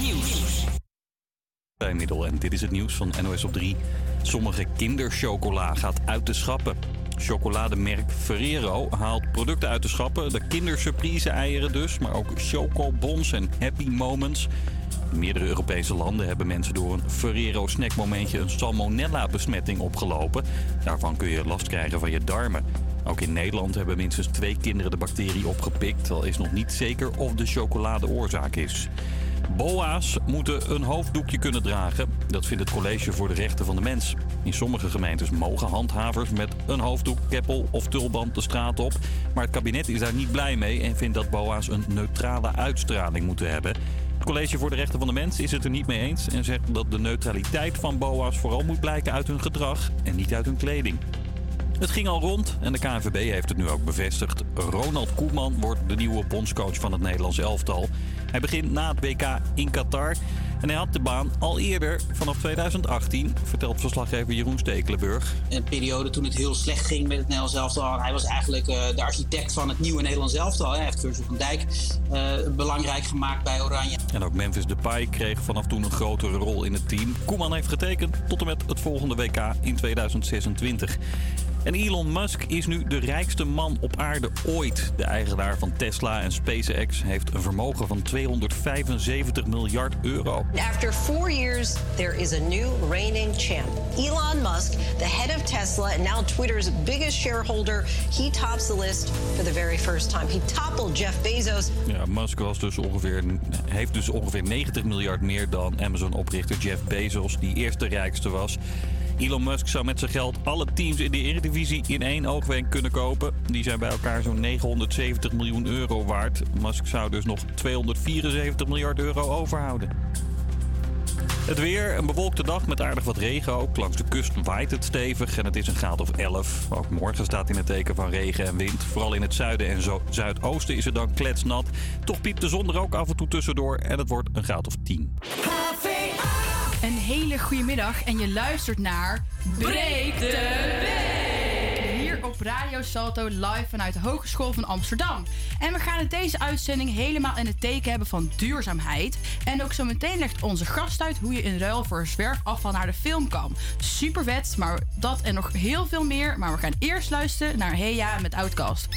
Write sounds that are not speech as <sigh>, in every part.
Nieuws. En dit is het nieuws van NOS op 3. Sommige kinderchocola gaat uit de schappen. Chocolademerk Ferrero haalt producten uit de schappen. De kindersurprise eieren dus, maar ook chocobons en happy moments. In meerdere Europese landen hebben mensen door een Ferrero snackmomentje een salmonella-besmetting opgelopen. Daarvan kun je last krijgen van je darmen. Ook in Nederland hebben minstens twee kinderen de bacterie opgepikt. Al is nog niet zeker of de chocolade oorzaak is. BOA's moeten een hoofddoekje kunnen dragen. Dat vindt het College voor de Rechten van de Mens. In sommige gemeentes mogen handhavers met een hoofddoek, keppel of tulband de straat op. Maar het kabinet is daar niet blij mee en vindt dat BOA's een neutrale uitstraling moeten hebben. Het College voor de Rechten van de Mens is het er niet mee eens en zegt dat de neutraliteit van BOA's vooral moet blijken uit hun gedrag en niet uit hun kleding. Het ging al rond en de KNVB heeft het nu ook bevestigd. Ronald Koeman wordt de nieuwe bondscoach van het Nederlands elftal. Hij begint na het WK in Qatar. En hij had de baan al eerder, vanaf 2018, vertelt verslaggever Jeroen Stekelenburg. een periode toen het heel slecht ging met het Nederlands elftal. Hij was eigenlijk eh, de architect van het nieuwe Nederlands elftal. Hij heeft Virgil van Dijk eh, belangrijk gemaakt bij Oranje. En ook Memphis Depay kreeg vanaf toen een grotere rol in het team. Koeman heeft getekend tot en met het volgende WK in 2026. En Elon Musk is nu de rijkste man op aarde ooit. De eigenaar van Tesla en SpaceX heeft een vermogen van 275 miljard euro. After four years, there is a new reigning champ. Elon Musk, the head of Tesla and now Twitter's biggest shareholder, he tops the list for the very first time. He toppled Jeff Bezos. Ja, Musk was dus ongeveer, heeft dus ongeveer 90 miljard meer dan Amazon-oprichter Jeff Bezos, die eerst de rijkste was. Elon Musk zou met zijn geld alle teams in de Eredivisie in één oogwenk kunnen kopen. Die zijn bij elkaar zo'n 970 miljoen euro waard. Musk zou dus nog 274 miljard euro overhouden. Het weer, een bewolkte dag met aardig wat regen ook. Langs de kust waait het stevig en het is een graad of 11. Ook morgen staat in het teken van regen en wind. Vooral in het zuiden en zuidoosten is het dan kletsnat. Toch piept de zon er ook af en toe tussendoor en het wordt een graad of 10. Een hele goede middag en je luistert naar Breek de Week. Hier op Radio Salto live vanuit de Hogeschool van Amsterdam. En we gaan het deze uitzending helemaal in het teken hebben van duurzaamheid. En ook zo meteen legt onze gast uit hoe je in ruil voor zwerfafval naar de film kan. Super vet, maar dat en nog heel veel meer. Maar we gaan eerst luisteren naar Heya met Outcast.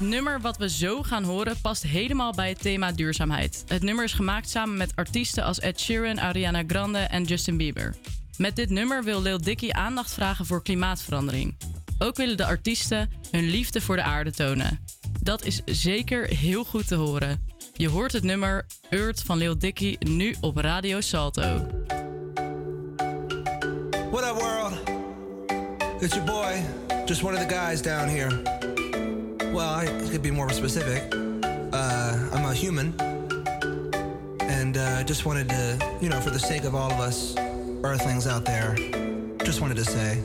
Het nummer wat we zo gaan horen past helemaal bij het thema duurzaamheid. Het nummer is gemaakt samen met artiesten als Ed Sheeran, Ariana Grande en Justin Bieber. Met dit nummer wil Lil Dicky aandacht vragen voor klimaatverandering. Ook willen de artiesten hun liefde voor de aarde tonen. Dat is zeker heel goed te horen. Je hoort het nummer Earth van Lil Dicky nu op Radio Salto. What up world? It's your boy, just one of the guys down here. well, I could be more specific. Uh, I'm a human, and uh, just wanted to, you know, for the sake of all of us Earthlings out there, just wanted to say.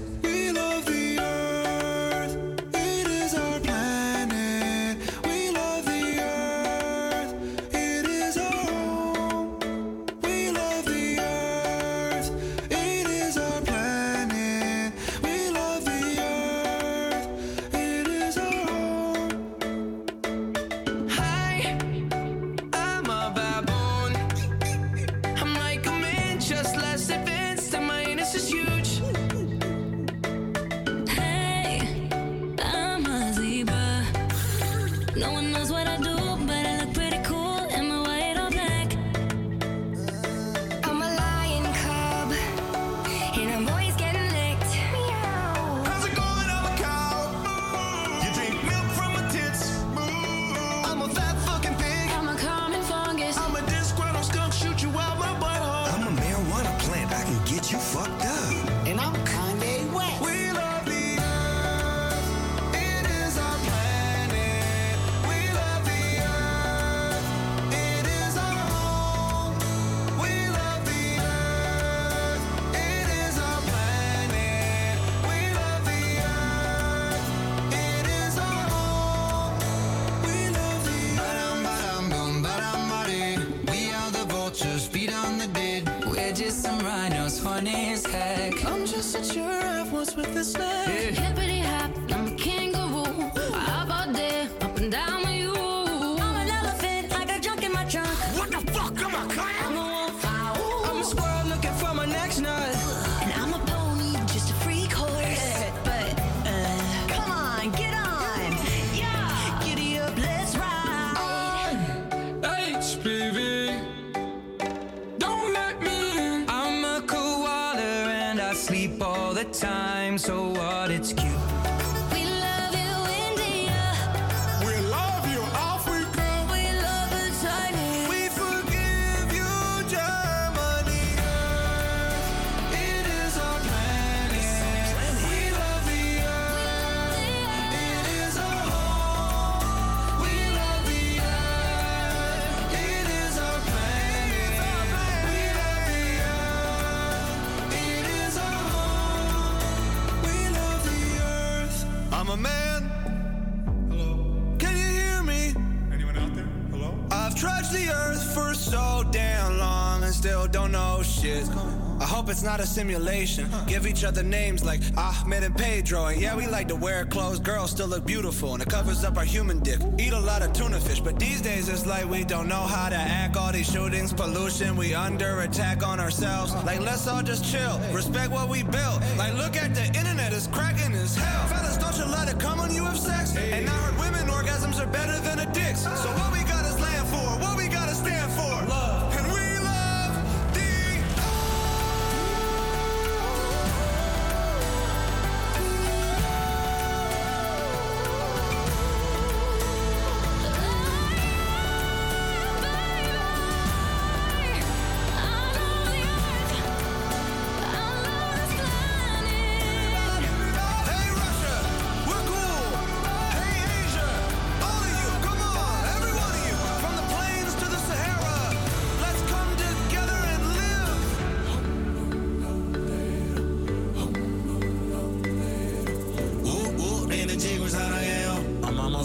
Rhinos, funny as heck. I'm just a simulation. Give each other names like Ahmed and Pedro. And yeah, we like to wear clothes. Girls still look beautiful and it covers up our human dick. Eat a lot of tuna fish, but these days it's like we don't know how to act. All these shootings, pollution, we under attack on ourselves. Like, let's all just chill. Respect what we built. Like, look at the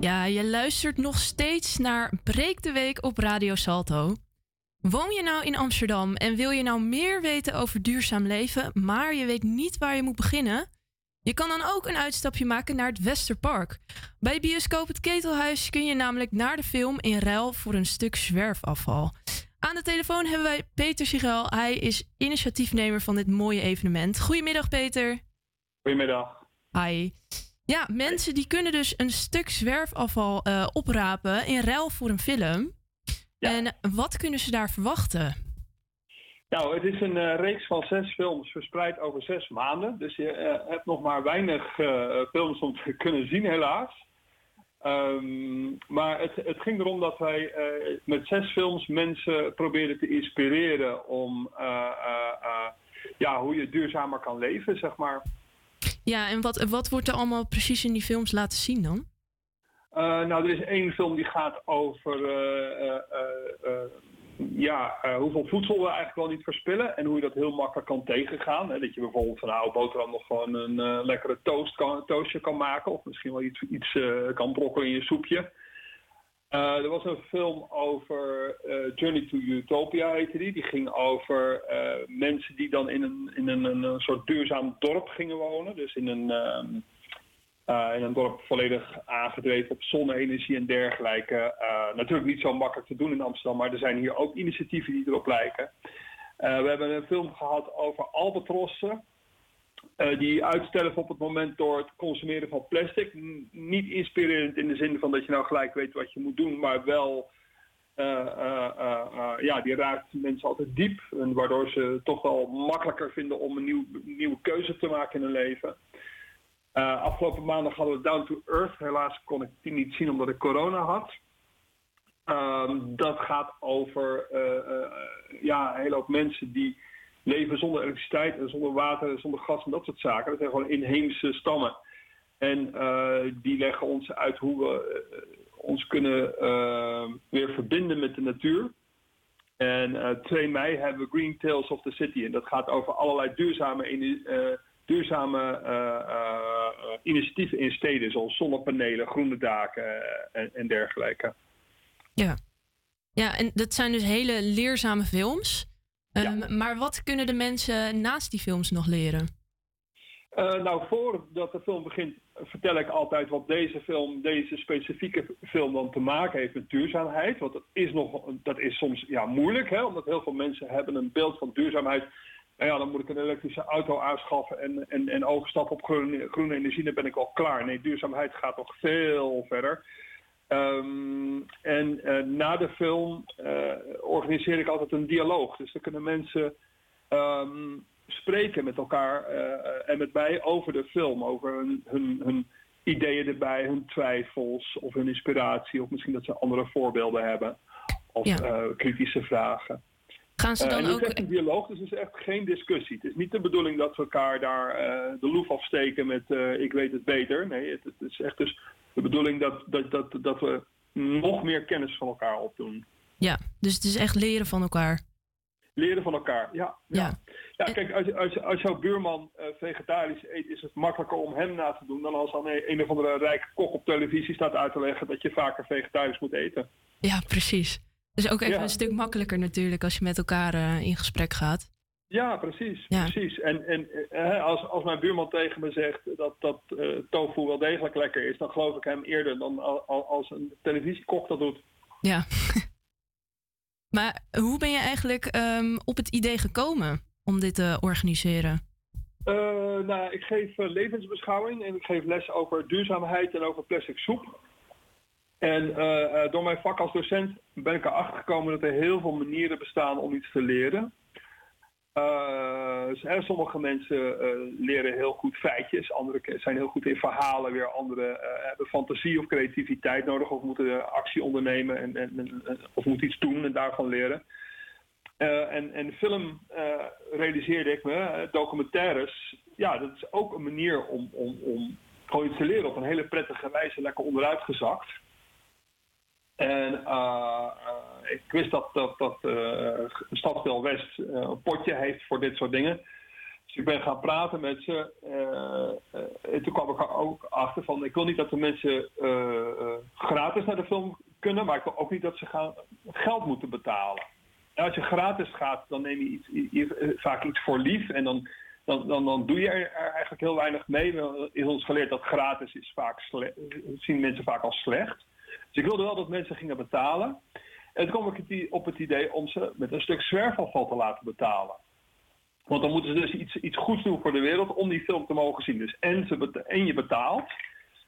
Ja, je luistert nog steeds naar Breek de Week op Radio Salto. Woon je nou in Amsterdam en wil je nou meer weten over duurzaam leven, maar je weet niet waar je moet beginnen? Je kan dan ook een uitstapje maken naar het Westerpark. Bij bioscoop Het Ketelhuis kun je namelijk naar de film in ruil voor een stuk zwerfafval. Aan de telefoon hebben wij Peter Sigel. Hij is initiatiefnemer van dit mooie evenement. Goedemiddag Peter. Goedemiddag. Hi. Ja, mensen die kunnen dus een stuk zwerfafval eh, oprapen in ruil voor een film. En wat kunnen ze daar verwachten? Nou, het is een eh, reeks van zes films verspreid over zes maanden. Dus je eh, hebt nog maar weinig films om te <laughs> kunnen zien, helaas. Ehm, maar het, het ging erom dat wij met zes films mensen probeerden te inspireren om ja, hoe je duurzamer kan leven, zeg maar. Ja, en wat, wat wordt er allemaal precies in die films laten zien dan? Eh, nou, er is één film die gaat over eh, eh, ja, hoeveel voedsel we eigenlijk wel niet verspillen en hoe je dat heel makkelijk kan tegengaan. Hè? Dat je bijvoorbeeld van oude boterham nog gewoon een lekkere toast kan, toastje kan maken of misschien wel iets, iets kan brokkelen in je soepje. Eh, er was een film over eh, Journey to Utopia, heette die. Die ging over eh, mensen die dan in, een, in een, een, soort duurzaam dorp gingen wonen. Dus in een, ehm, eh, in een dorp volledig aangedreven op zonne-energie en dergelijke. Natuurlijk niet zo makkelijk te doen in Amsterdam, maar er zijn hier ook initiatieven die erop lijken. We hebben een film gehad over albatrossen. Eh, die uitsterven op het moment door het consumeren van plastic. Niet inspirerend in de zin van dat je nou gelijk weet wat je moet doen, maar wel, eh, eh, ja, die raakt mensen altijd diep. En waardoor ze het toch wel makkelijker vinden om een nieuw, nieuwe keuze te maken in hun leven. Afgelopen maandag hadden we Down to Earth. Helaas kon ik die niet zien omdat ik corona had. Ehm, dat gaat over ja, een hele hoop mensen die leven zonder elektriciteit en zonder water en zonder gas en dat soort zaken. Dat zijn gewoon inheemse stammen. En eh, die leggen ons uit hoe we eh, ons kunnen eh, weer verbinden met de natuur. En eh 2 mei hebben we Green Tales of the City. En dat gaat over allerlei duurzame, duurzame initiatieven in steden. Zoals zonnepanelen, groene daken en, en dergelijke. Ja. Ja, en dat zijn dus hele leerzame films. Ehm, Maar wat kunnen de mensen naast die films nog leren? Eh, nou, voordat de film begint, vertel ik altijd wat deze film, deze specifieke film dan te maken heeft met duurzaamheid. Want dat is, nog, dat is soms ja, moeilijk, hè, omdat heel veel mensen hebben een beeld van duurzaamheid. Nou ja, dan moet ik een elektrische auto aanschaffen en, en, en overstappen op groene, groene energie, dan ben ik al klaar. Nee, duurzaamheid gaat nog veel verder. Ehm, en eh, na de film eh, organiseer ik altijd een dialoog. Dus dan kunnen mensen ehm, spreken met elkaar eh, en met mij over de film. Over hun, hun, hun ideeën erbij, hun twijfels of hun inspiratie. Of misschien dat ze andere voorbeelden hebben. Of Ja. kritische vragen. Gaan ze dan het ook... is echt een dialoog, dus het is echt geen discussie. Het is niet de bedoeling dat we elkaar daar de loef afsteken met ik weet het beter. Nee, het, het is echt dus de bedoeling dat, dat, dat, dat we nog meer kennis van elkaar opdoen. Ja, dus het is echt leren van elkaar. Leren van elkaar, ja. Ja. Ja, kijk, als, als, als jouw buurman eh, vegetarisch eet, is het makkelijker om hem na te doen dan als een, een of andere rijke kok op televisie staat uit te leggen dat je vaker vegetarisch moet eten. Ja, precies. Dus ook even Ja. een stuk makkelijker natuurlijk als je met elkaar eh, in gesprek gaat. Ja, precies. Ja. precies. En, en eh, als, als mijn buurman tegen me zegt dat, dat eh, tofu wel degelijk lekker is, dan geloof ik hem eerder dan al- al- als een televisiekok dat doet. Ja. <laughs> maar hoe ben je eigenlijk ehm, op het idee gekomen om dit te organiseren? Eh, nou, ik geef levensbeschouwing en ik geef les over duurzaamheid en over plastic soep. En door mijn vak als docent ben ik erachter gekomen dat er heel veel manieren bestaan om iets te leren. Hè, sommige mensen eh, leren heel goed feitjes, anderen zijn heel goed in verhalen, weer anderen eh, hebben fantasie of creativiteit nodig of moeten actie ondernemen en, en, of moeten iets doen en daarvan leren. En, en film realiseerde ik me, documentaires, ja, dat is ook een manier om, om, om gewoon iets te leren op een hele prettige wijze, lekker onderuit gezakt. En eh, eh, ik wist dat, dat, dat eh, West een potje heeft voor dit soort dingen. Dus ik ben gaan praten met ze. en toen kwam ik er ook achter van, ik wil niet dat de mensen gratis naar de film kunnen, maar ik wil ook niet dat ze gaan, geld moeten betalen. En als je gratis gaat, dan neem je iets, vaak iets voor lief en dan, dan, dan, dan doe je er, eigenlijk heel weinig mee. Er is ons geleerd dat gratis is vaak zien mensen vaak als slecht. Dus ik wilde wel dat mensen gingen betalen. En toen kwam ik op het idee om ze met een stuk zwerfafval te laten betalen. Want dan moeten ze dus iets, iets goeds doen voor de wereld om die film te mogen zien. Dus en, ze en je betaalt,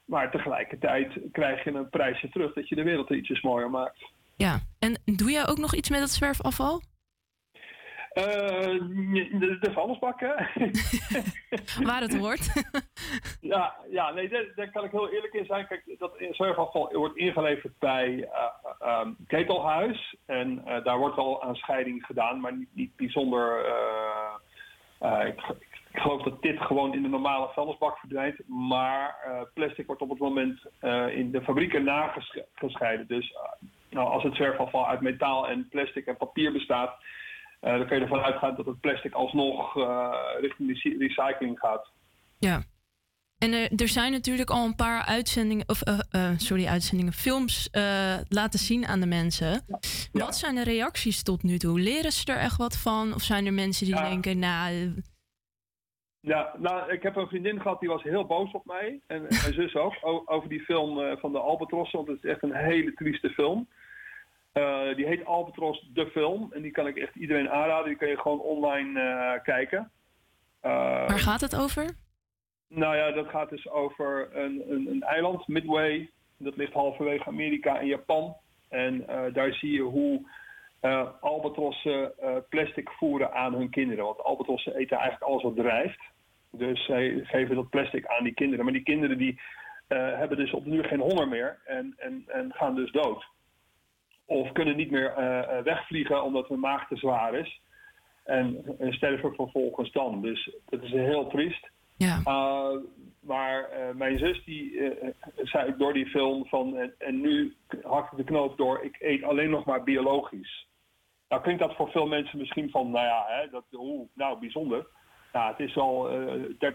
maar tegelijkertijd krijg je een prijsje terug dat je de wereld ietsjes mooier maakt. Ja, en doe jij ook nog iets met dat zwerfafval? Eh, de, de. <laughs> Waar het hoort. <laughs> Ja, ja nee, daar, daar kan ik heel eerlijk in zijn. Kijk, dat zwerfafval wordt ingeleverd bij ehm, Ketelhuis. En daar wordt al aan scheiding gedaan, maar niet, niet bijzonder. ik, ik geloof dat dit gewoon in de normale vuilnisbak verdwijnt. Maar plastic wordt op het moment in de fabrieken nagescheiden. Dus nou, als het zwerfafval uit metaal en plastic en papier bestaat, dan kun je ervan uitgaan dat het plastic alsnog eh, richting de recycling gaat. Ja. En er, er zijn natuurlijk al een paar uitzendingen, of eh, eh, sorry, uitzendingen, films eh, laten zien aan de mensen. Wat zijn de reacties tot nu toe? Leren ze er echt wat van? Of zijn er mensen die Ja. denken, nou, eh, Ja, nou, ik heb een vriendin gehad die was heel boos op mij. En mijn zus ook. <laughs> Over die film eh, van de Albatrossen. Want het is echt een hele trieste film. Eh, die heet Albatros, de film. En die kan ik echt iedereen aanraden. Die kun je gewoon online eh, kijken. Eh, waar gaat het over? nou ja, dat gaat dus over een, een, een eiland, Midway. Dat ligt halverwege Amerika en Japan. En daar zie je hoe albatrossen plastic voeren aan hun kinderen. Want albatrossen eten eigenlijk alles wat drijft. Dus zij geven dat plastic aan die kinderen. Maar die kinderen die hebben dus op nu geen honger meer en, en, en gaan dus dood. Of kunnen niet meer eh, eh, wegvliegen omdat hun maag te zwaar is. En, en sterven vervolgens dan. Dus dat is heel triest. Ja. Uh, maar eh, mijn zus die eh, zei door die film van en, en nu hak ik de knoop door, ik eet alleen nog maar biologisch. Nou klinkt dat voor veel mensen misschien van, nou ja, hè, dat, oeh, nou bijzonder. Nou, het is al eh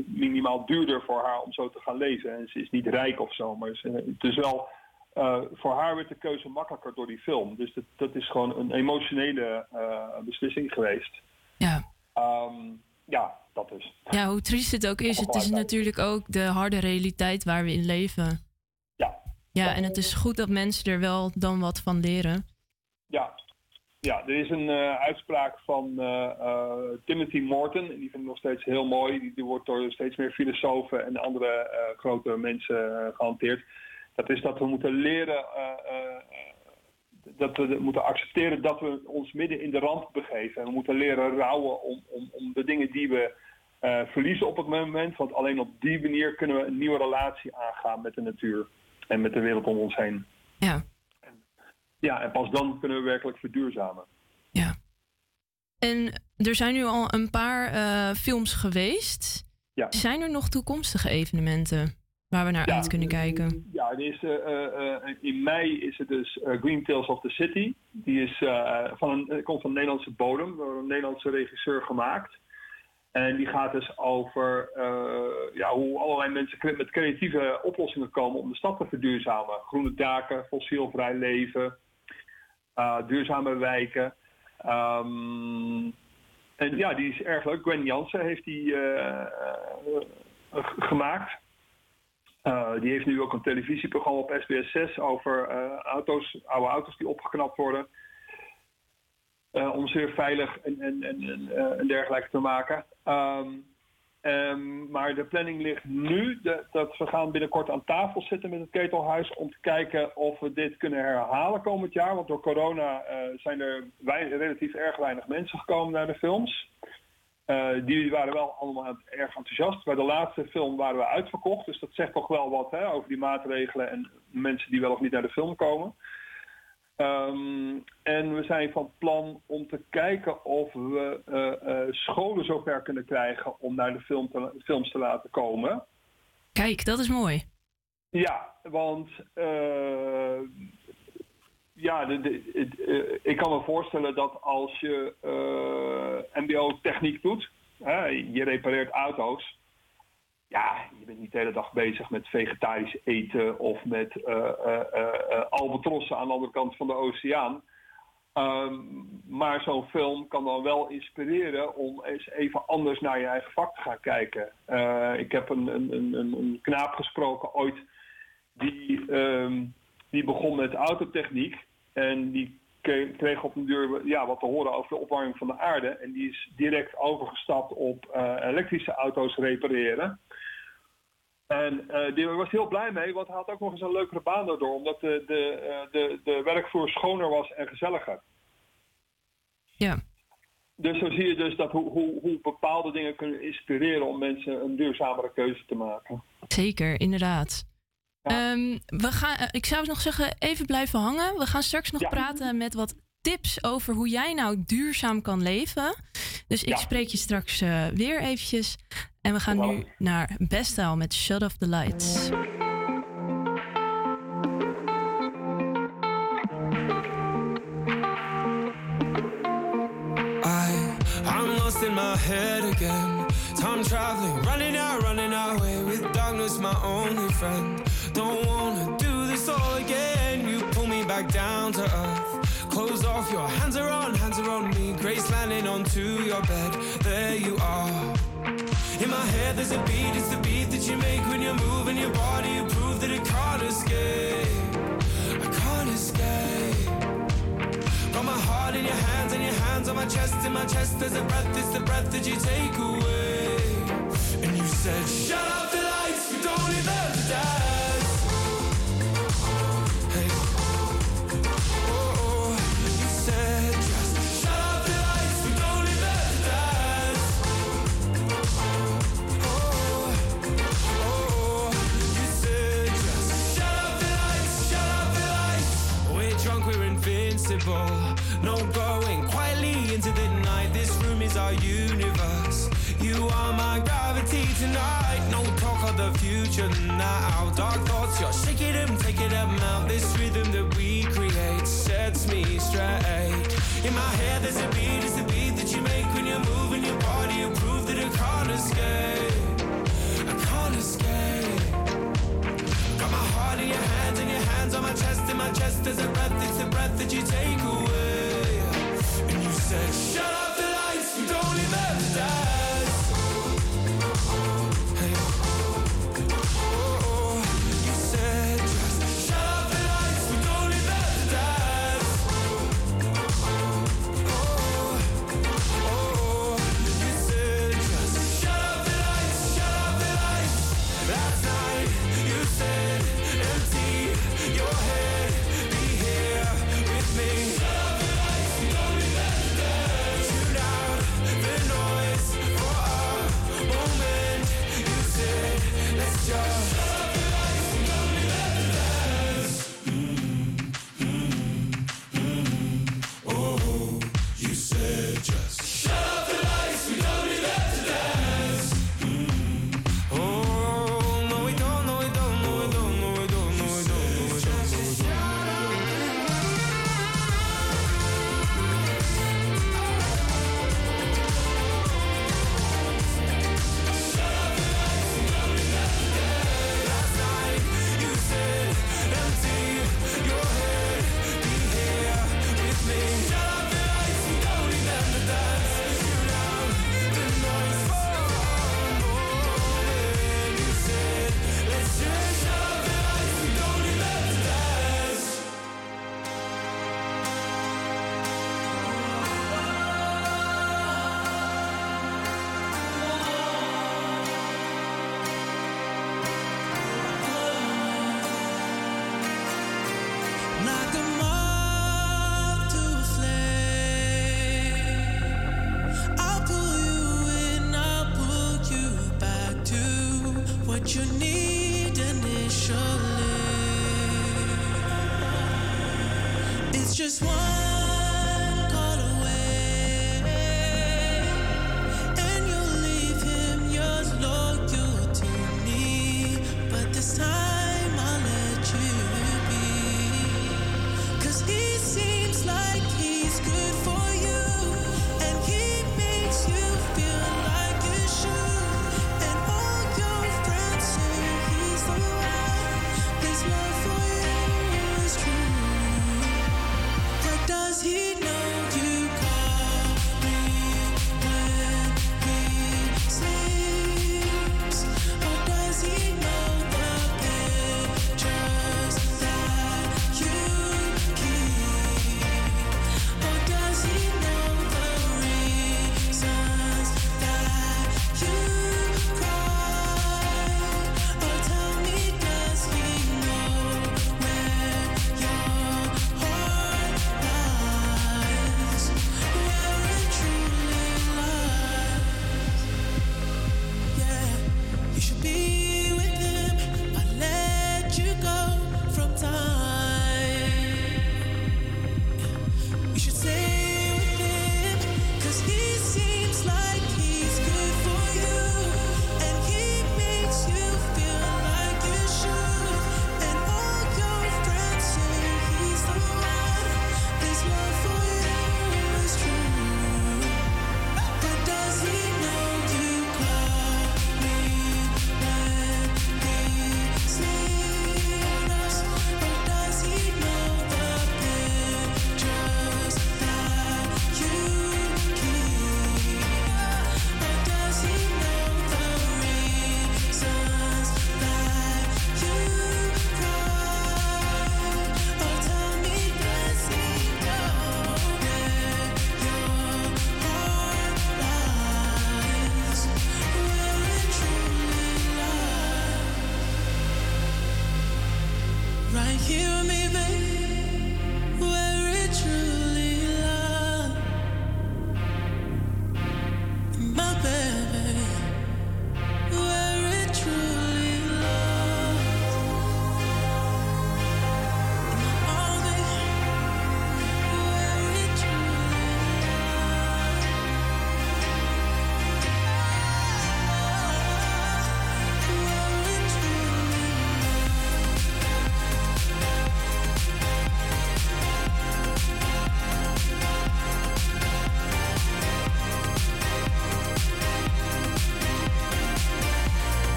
30% minimaal duurder voor haar om zo te gaan leven. En ze is niet rijk of zo, maar ze, het is wel, eh, voor haar werd de keuze makkelijker door die film. Dus dat, dat is gewoon een emotionele eh, beslissing geweest. Ja. Ehm, ja, dat is. Ja, hoe triest het ook is, het is natuurlijk ook de harde realiteit waar we in leven. Ja. Ja, en het is goed dat mensen er wel dan wat van leren. Ja, ja er is een eh, uitspraak van Timothy Morton. En die vind ik nog steeds heel mooi. Die, die wordt door steeds meer filosofen en andere grote mensen eh, gehanteerd. Dat is dat we moeten leren, eh, eh, dat we moeten accepteren dat we ons midden in de rand begeven. En we moeten leren rouwen om, om, om de dingen die we eh, verliezen op het moment. Want alleen op die manier kunnen we een nieuwe relatie aangaan met de natuur en met de wereld om ons heen. Ja. Ja, en pas dan kunnen we werkelijk verduurzamen. En er zijn nu al een paar eh, films geweest. Ja. Zijn er nog toekomstige evenementen waar we naar Ja. uit kunnen kijken? Ja, eh, eh, eh, in mei is er dus eh, Green Tales of the City. Die is, eh, van een, eh, komt van een Nederlandse bodem, door een Nederlandse regisseur gemaakt. En die gaat dus over eh, ja, hoe allerlei mensen met creatieve oplossingen komen om de stad te verduurzamen. Groene daken, fossielvrij leven, eh, duurzame wijken. Ehm, en ja, die is erg leuk. Gwen Jansen heeft die eh, eh, gemaakt. Uh, die heeft nu ook een televisieprogramma op SBS 6 over uh, auto's, oude auto's die opgeknapt worden. Uh, om ze weer veilig en, en, en, dergelijke te maken. Um, um, maar de planning ligt nu dat we gaan binnenkort aan tafel zitten met het ketelhuis om te kijken of we dit kunnen herhalen komend jaar. Want door corona zijn er relatief erg weinig mensen gekomen naar de films. Uh, die waren wel allemaal erg enthousiast. Bij de laatste film waren we uitverkocht. Dus dat zegt toch wel wat hè, over die maatregelen en mensen die wel of niet naar de film komen. Um, en we zijn van plan om te kijken of we uh, uh, scholen zover kunnen krijgen om naar de film te, films te laten komen. Kijk, dat is mooi. Ja, want ja, de, ik kan me voorstellen dat als je MBO-techniek doet, hè, je repareert auto's, ja, je bent niet de hele dag bezig met vegetarisch eten of met uh, uh, uh, albatrossen aan de andere kant van de oceaan. Um, maar zo'n film kan dan wel inspireren om eens even anders naar je eigen vak te gaan kijken. ik heb een, een, een, een, knaap gesproken ooit die, um, die begon met autotechniek en die kreeg op een duur ja, wat te horen over de opwarming van de aarde. En die is direct overgestapt op elektrische auto's repareren. En uh, die was heel blij mee, want hij had ook nog eens een leukere baan daardoor, omdat de, de, uh, de, de werkvloer schoner was en gezelliger. Ja. Dus zo zie je dus dat hoe, hoe, hoe bepaalde dingen kunnen inspireren om mensen een duurzamere keuze te maken. Zeker, inderdaad. Ja. Um, we gaan, uh, ik zou nog zeggen, even blijven hangen. We gaan straks nog ja. praten met wat tips over hoe jij nou duurzaam kan leven. Dus ik ja. spreek je straks uh, weer eventjes. En we gaan nu naar Bestel met Shut Off the Lights. I, I'm lost in my head again. Time traveling, running out, running away with darkness, my only friend. Don't wanna do this all again. You pull me back down to earth. Close off, your hands are on, hands are on me. Grace landing onto your bed. There you are. In my head, there's a beat, it's the beat that you make when you're moving your body. You prove that it can't escape. I can't escape. Got my heart in your hands, and your hands on my chest. In my chest, there's a breath, it's the breath that you take away. And you said, Shut up universe. You are my gravity tonight. No talk of the future now. Our dark thoughts, you're shaking them, taking them out. This rhythm that we create sets me straight. In my head, there's a beat, it's the beat that you make when you're moving your body. You prove that it can't escape. I can't escape. Got my heart in your hands, and your hands on my chest. In my chest, there's a breath, it's the breath that you take away. And you said, Shut up just one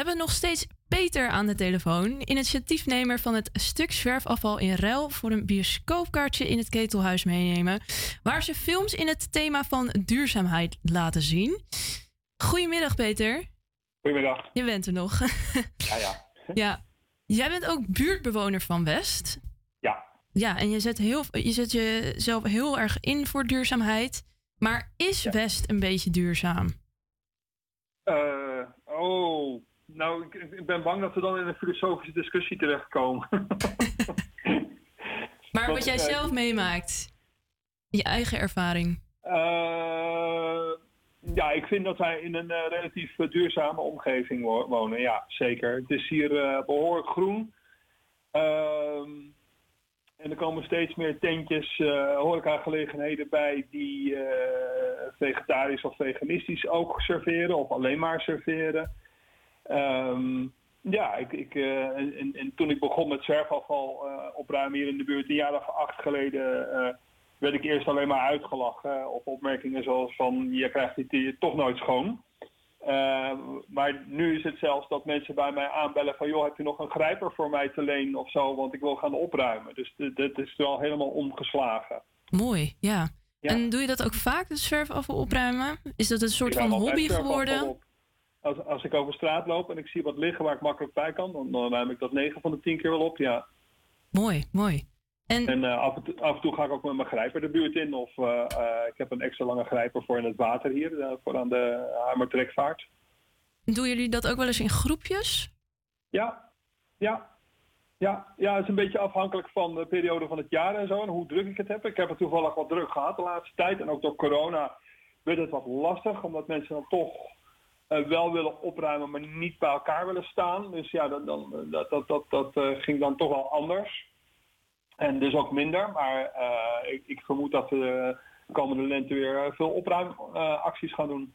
hebben nog steeds Peter aan de telefoon, initiatiefnemer van het stuk zwerfafval in ruil voor een bioscoopkaartje in het Ketelhuis meenemen, waar ze films in het thema van duurzaamheid laten zien. Goedemiddag Peter. Goedemiddag. Je bent er nog. <laughs> Ja, ja. ja. Jij bent ook buurtbewoner van West. Ja. Ja, en je zet, heel, je zet jezelf heel erg in voor duurzaamheid. Maar is West een beetje duurzaam? Eh, oh, nou, ik, ik ben bang dat we dan in een filosofische discussie terechtkomen. <laughs> Maar wat jij eh, zelf meemaakt, je eigen ervaring. Eh, ja, ik vind dat wij in een eh, relatief duurzame omgeving wo- wonen. Ja, zeker. Het is hier eh, behoorlijk groen. Ehm, en er komen steeds meer tentjes, horecagelegenheden bij die vegetarisch of veganistisch ook serveren of alleen maar serveren. Ehm, ja, ik, ik, eh, en, en- en toen ik begon met zwerfafval eh, opruimen hier in de buurt, een jaar of acht geleden, eh, werd ik eerst alleen maar uitgelachen op opmerkingen zoals van je krijgt dit toch nooit schoon. Eh, maar nu is het zelfs dat mensen bij mij aanbellen van joh, heb je nog een grijper voor mij te lenen of zo, want ik wil gaan opruimen. Dus dit is wel helemaal omgeslagen. Mooi, ja. Ja. En doe je dat ook vaak, het zwerfafval opruimen? Is dat een soort van hobby geworden? op. Als, als ik over straat loop en ik zie wat liggen waar ik makkelijk bij kan, dan, dan ruim ik dat 9 van de 10 keer wel op, ja. Mooi, mooi. En, En eh, af, en toe, af en toe ga ik ook met mijn grijper de buurt in. Of eh, eh, ik heb een extra lange grijper voor in het water hier, voor aan de hamertrekvaart. doen jullie dat ook wel eens in groepjes? Ja, ja. Ja, ja, het is een beetje afhankelijk van de periode van het jaar en zo. En hoe druk ik het heb. Ik heb het toevallig wat druk gehad de laatste tijd. En ook door corona werd het wat lastig. Omdat mensen dan toch wel willen opruimen, maar niet bij elkaar willen staan. Dus ja, dat, dan, dat, dat, dat, dat eh, ging dan toch wel anders. En dus ook minder. Maar eh, ik, ik vermoed dat we de komende lente weer eh, veel opruimacties gaan doen.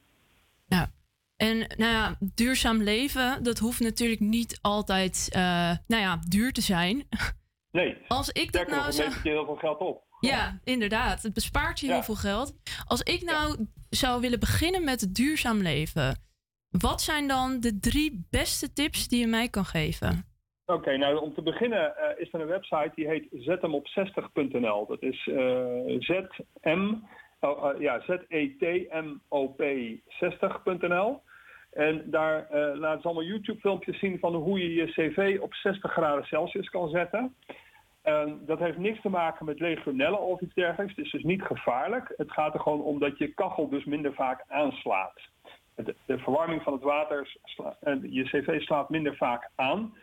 En nou ja, duurzaam leven, dat hoeft natuurlijk niet altijd eh, nou ja, duur te zijn. Nee. Als ik dat nou zou... je heel veel geld op. Ja, inderdaad. Het bespaart je Ja. heel veel geld. Als ik nou zou willen beginnen met het duurzaam leven, wat zijn dan de drie beste tips die je mij kan geven? Oké, nou om te beginnen eh, is er een website die heet zettemop60.nl. Dat is eh ZM, oh, eh, ja, Z-E-T-M-O-P 60.nl. En daar laten ze allemaal YouTube-filmpjes zien van hoe je je cv op 60 graden Celsius kan zetten. En dat heeft niks te maken met legionellen of iets dergelijks. Het is dus niet gevaarlijk. Het gaat er gewoon om dat je kachel dus minder vaak aanslaat. De, de verwarming van het water, sla- en je cv slaat minder vaak aan.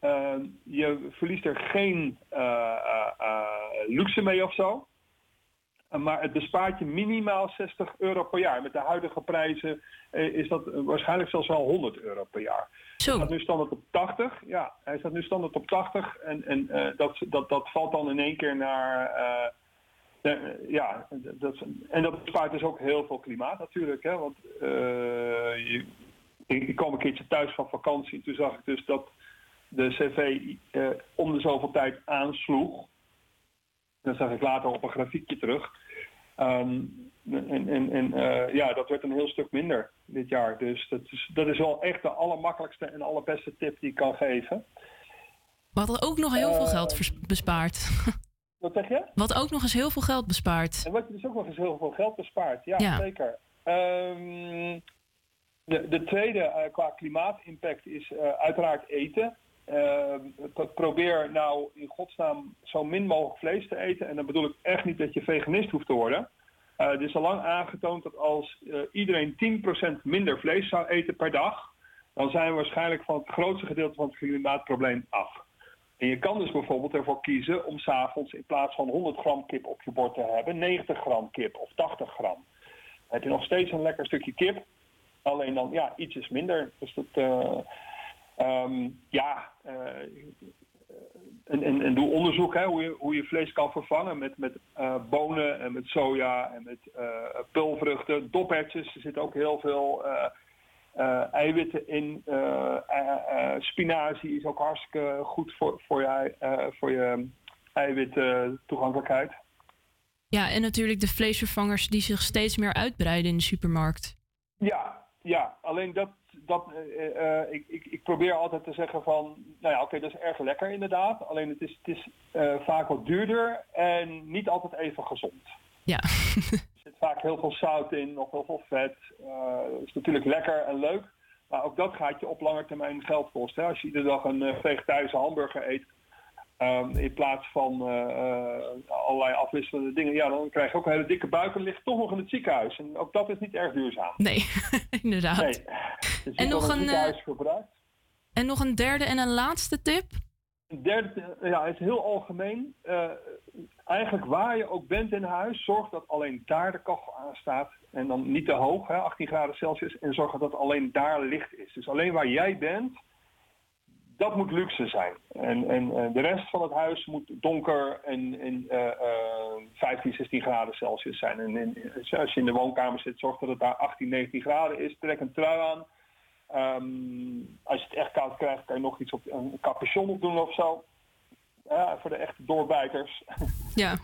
Uh, je verliest er geen uh, uh, uh, luxe mee of zo. Maar het bespaart je minimaal 60 euro per jaar. Met de huidige prijzen is dat waarschijnlijk zelfs wel 100 euro per jaar. Zo. Hij staat nu standaard op 80. Ja, hij staat nu standaard op 80. En, en dat, dat, dat valt dan in één keer naar. Uh, ja, dat, en dat bespaart dus ook heel veel klimaat natuurlijk. Hè? Want uh, je, ik, ik kwam een keertje thuis van vakantie. En toen zag ik dus dat de cv uh, om de zoveel tijd aansloeg. Dat zag ik later op een grafiekje terug. Um, en en, en uh, ja, dat werd een heel stuk minder dit jaar. Dus dat is, dat is wel echt de allermakkelijkste en allerbeste tip die ik kan geven. Wat ook nog heel veel Eh, geld bespaart. <laughs> Wat zeg je? Wat ook nog eens heel veel geld bespaart. En wat je dus ook nog eens heel veel geld bespaart. Ja, Ja. zeker. Ehm, de, de tweede eh, qua klimaatimpact is eh, uiteraard eten. Ehm, pro- probeer nou in godsnaam zo min mogelijk vlees te eten. En dan bedoel ik echt niet dat je veganist hoeft te worden. Eh er is al lang aangetoond dat als iedereen 10% minder vlees zou eten per dag, dan zijn we waarschijnlijk van het grootste gedeelte van het klimaatprobleem af. En je kan dus bijvoorbeeld ervoor kiezen om s'avonds in plaats van 100 gram kip op je bord te hebben, 90 gram kip of 80 gram. Dan heb je nog steeds een lekker stukje kip, alleen dan ja, ietsjes minder. Dus dat, eh, ehm, ja, eh, en, en, en doe onderzoek hè, hoe, je, hoe je vlees kan vervangen met, met eh, bonen en met soja en met pulvruchten, dophertjes. Er zitten ook heel veel eh, eiwitten in. Eh, eh, spinazie is ook hartstikke goed voor, voor je, voor je eiwittoegankelijkheid. Ja, en natuurlijk de vleesvervangers die zich steeds meer uitbreiden in de supermarkt. Ja, ja, alleen dat, dat ik, ik, ik probeer altijd te zeggen van, nou ja, oké, dat is erg lekker inderdaad. Alleen het is, het is vaak wat duurder en niet altijd even gezond. Ja. <laughs> vaak heel veel zout in, nog heel veel vet. Eh het is natuurlijk lekker en leuk, maar ook dat gaat je op lange termijn geld kosten. hè. Als je iedere dag een eh, vegetarische hamburger eet, ehm, in plaats van eh, eh, allerlei afwisselende dingen, ja, dan krijg je ook een hele dikke buik en ligt toch nog in het ziekenhuis. En ook dat is niet erg duurzaam. Nee, <laughs> inderdaad. Nee. Dus En nog een. En nog een derde en een laatste tip. Een derde, eh, ja, het is heel algemeen. Eh, eigenlijk waar je ook bent in huis, zorg dat alleen daar de kachel aan staat. En dan niet te hoog, hè, 18 graden Celsius. En zorg dat alleen daar licht is. Dus alleen waar jij bent, dat moet luxe zijn. En, en eh, de rest van het huis moet donker en, en eh, eh, 15, 16 graden Celsius zijn. En, en als je in de woonkamer zit, zorg dat het daar 18, 19 graden is. Trek een trui aan. Ehm, als je het echt koud krijgt, kan je nog iets op een capuchon op doen of zo. Ja, voor de echte doorbijters. <laughs> Ja.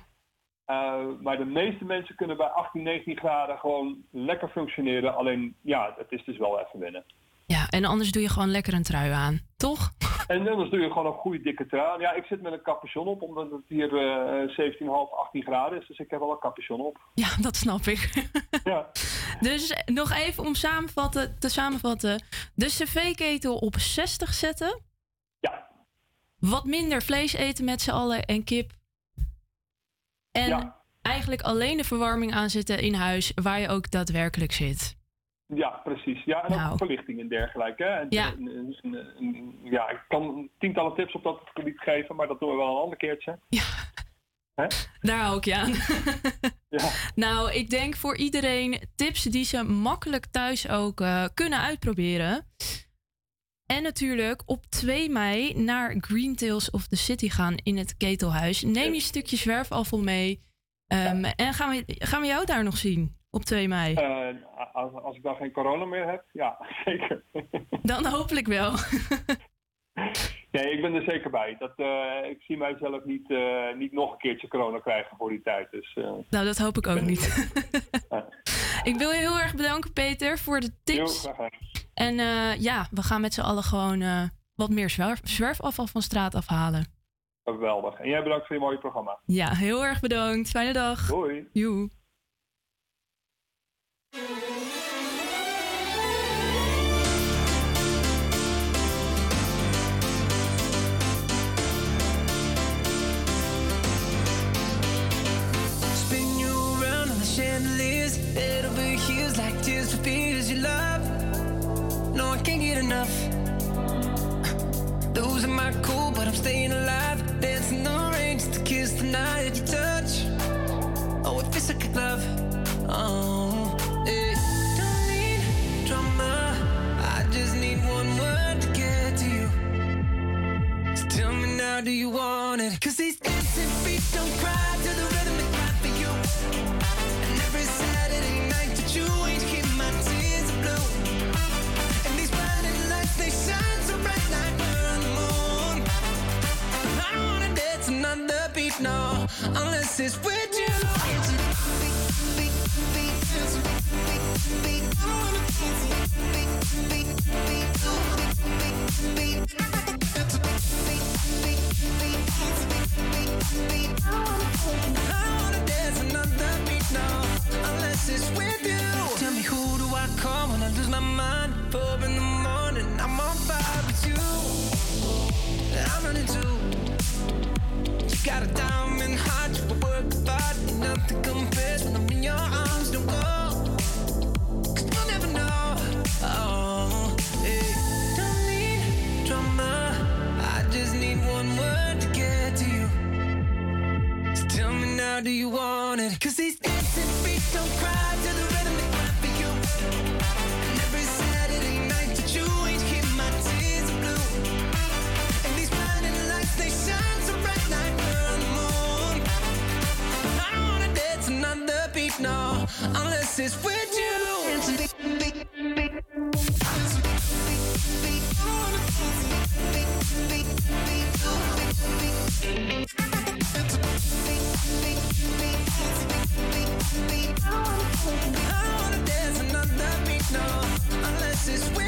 Eh, maar de meeste mensen kunnen bij 18, 19 graden gewoon lekker functioneren. Alleen, ja, het is dus wel even wennen. Ja, en anders doe je gewoon lekker een trui aan, toch? <laughs> En anders doe je gewoon een goede dikke trui. aan. Ja, ik zit met een capuchon op, omdat het hier eh 17,5, 18 graden is. Dus ik heb wel een capuchon op. Ja, dat snap ik. Ja. <laughs> Dus eh, nog even om samenvatten, te samenvatten. De cv-ketel op 60 zetten. Ja. Wat minder vlees eten met z'n allen en kip. En eigenlijk alleen de verwarming aanzetten in huis waar je ook daadwerkelijk zit. Ja, precies. Ja, en Nou. ook verlichting en dergelijke. Hè. En, Ja. en- en- ja, ik kan tientallen tips op dat gebied geven, maar dat doen we wel een ander keertje. Daar hou ik je aan. <laughs> Ja. Nou, ik denk voor iedereen tips die ze makkelijk thuis ook eh, kunnen uitproberen. En natuurlijk op 2 mei naar Green Tales of the City gaan in het Ketelhuis. Neem je stukje zwerfafval mee. Ehm, En gaan we, gaan we jou daar nog zien op 2 mei? Eh, als, als ik dan geen corona meer heb, ja, <laughs> zeker. Dan hopelijk wel. <laughs> nee, ik ben er zeker bij. Dat, eh, ik zie mijzelf niet, eh, niet nog een keertje corona krijgen voor die tijd. Dus, Nou, dat hoop ik ook niet. <laughs> ik wil je heel erg bedanken, Peter, voor de heel tips. graag gedaan. En eh, ja, we gaan met z'n allen gewoon eh, wat meer zwerf, zwerfafval van straat afhalen. Geweldig. En jij bedankt voor je mooie programma. Ja, heel erg bedankt. Fijne dag. Doei. Joe. Spin you around on the chandeliers. Over heels like tears for fears you love. No, I can't get enough. Losing my cool, but I'm staying alive. Dancing the rain just to kiss the night you touch. Oh, oh it feels like a glove. Oh, yeah. Don't need drama. I just need one word to get to you. So tell me now, do you want it? Cause these dancing feet don't cry no, unless it's with you. Tell me who do I call when I lose my mind? Four in the morning, I'm on fire with you. I'm running too. Got a diamond heart, you work hard, nothing compares when I'm in your arms. Don't go, 'cause you'll never know. Oh, hey. Don't need drama, I just need one word to get to you. So tell me now, do you want it? Cause these dancing feet don't cry unless it's with you. I wanna dance another beat, no, unless it's with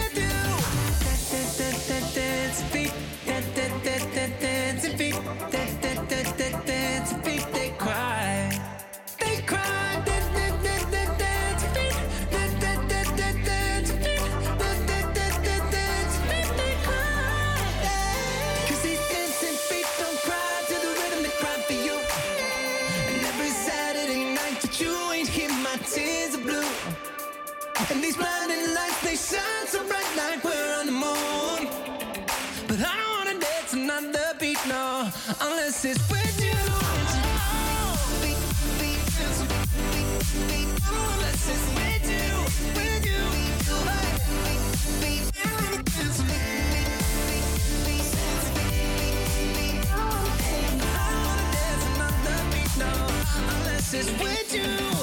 unless it's with you.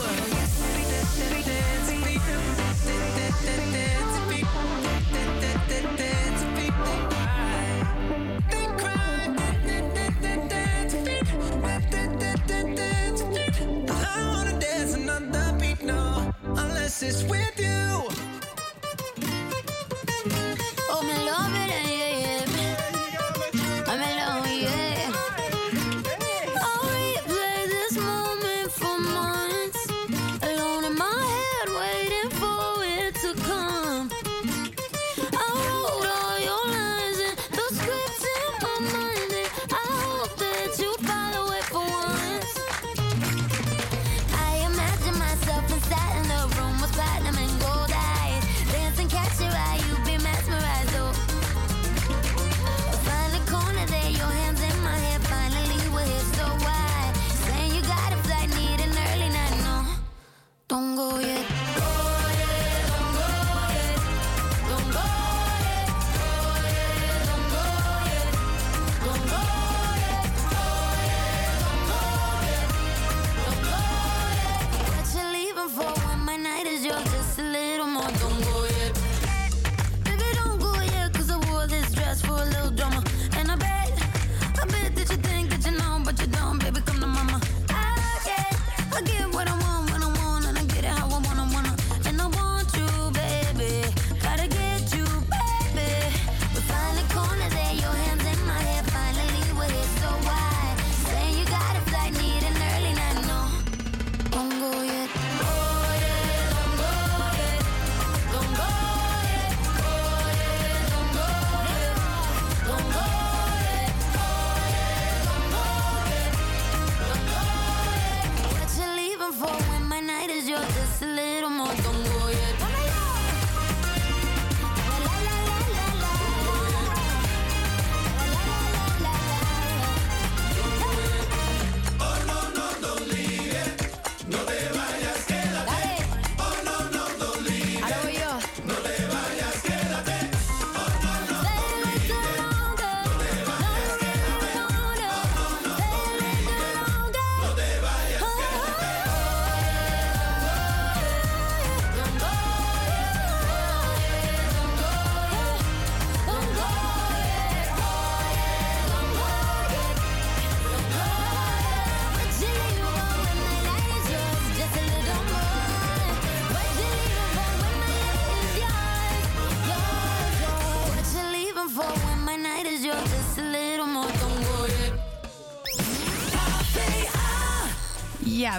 I wanna dance another beat, no, unless it's with you.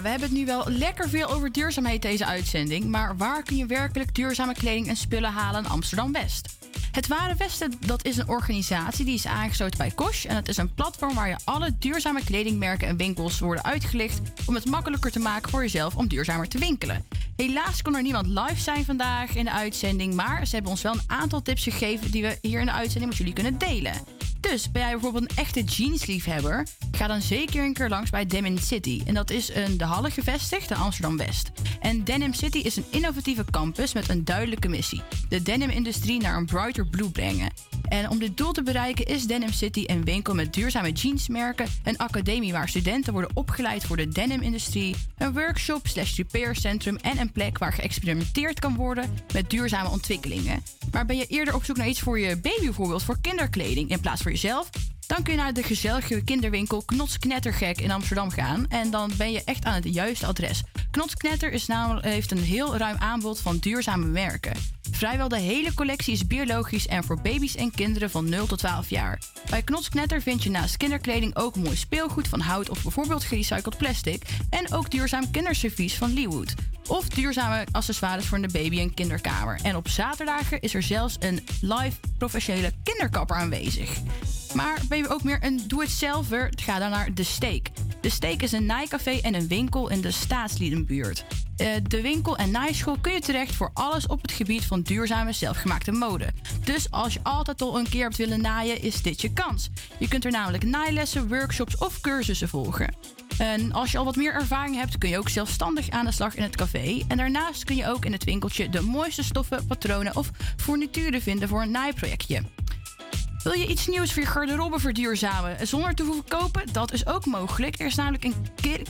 We hebben het nu wel lekker veel over duurzaamheid deze uitzending. Maar waar kun je werkelijk duurzame kleding en spullen halen in Amsterdam West? Het Ware Westen dat is een organisatie die is aangesloten bij Kosh. En het is een platform waar je alle duurzame kledingmerken en winkels worden uitgelicht. om het makkelijker te maken voor jezelf om duurzamer te winkelen. Helaas kon er niemand live zijn vandaag in de uitzending. Maar ze hebben ons wel een aantal tips gegeven die we hier in de uitzending met jullie kunnen delen. Dus ben jij bijvoorbeeld een echte jeansliefhebber? Ga dan zeker een keer langs bij Denim City. En dat is in de Halle gevestigd in Amsterdam West. En Denim City is een innovatieve campus met een duidelijke missie: de denim-industrie naar een brighter blue brengen. En om dit doel te bereiken is Denim City een winkel met duurzame jeansmerken, een academie waar studenten worden opgeleid voor de denim-industrie, een workshop slash repaircentrum en een plek waar geëxperimenteerd kan worden met duurzame ontwikkelingen. Maar ben je eerder op zoek naar iets voor je baby bijvoorbeeld, voor kinderkleding in plaats voor jezelf? Dan kun je naar de gezellige kinderwinkel Knots Knettergek in Amsterdam gaan. En dan ben je echt aan het juiste adres. Knots Knetter is namelijk, heeft een heel ruim aanbod van duurzame merken. Vrijwel de hele collectie is biologisch en voor baby's en kinderen van 0 tot 12 jaar. Bij Knots Knetter vind je naast kinderkleding ook mooi speelgoed van hout of bijvoorbeeld gerecycled plastic. En ook duurzaam kinderservies van Leewood. Of duurzame accessoires voor de baby- en kinderkamer. En op zaterdagen is er zelfs een live professionele kinderkapper aanwezig. Maar ben je ook meer een doe-het-zelver? Ga dan naar De Steek. De Steek is een naaicafé en een winkel in de Staatsliedenbuurt. Eh, de winkel en naaischool kun je terecht voor alles op het gebied van duurzame zelfgemaakte mode. Dus als je altijd al een keer hebt willen naaien, is dit je kans. Je kunt er namelijk naailessen, workshops of cursussen volgen. En als je al wat meer ervaring hebt, kun je ook zelfstandig aan de slag in het café. En daarnaast kun je ook in het winkeltje de mooiste stoffen, patronen of fournituren vinden voor een naaiprojectje. Wil je iets nieuws voor je garderobe verduurzamen zonder te hoeven kopen? Dat is ook mogelijk. Er is namelijk een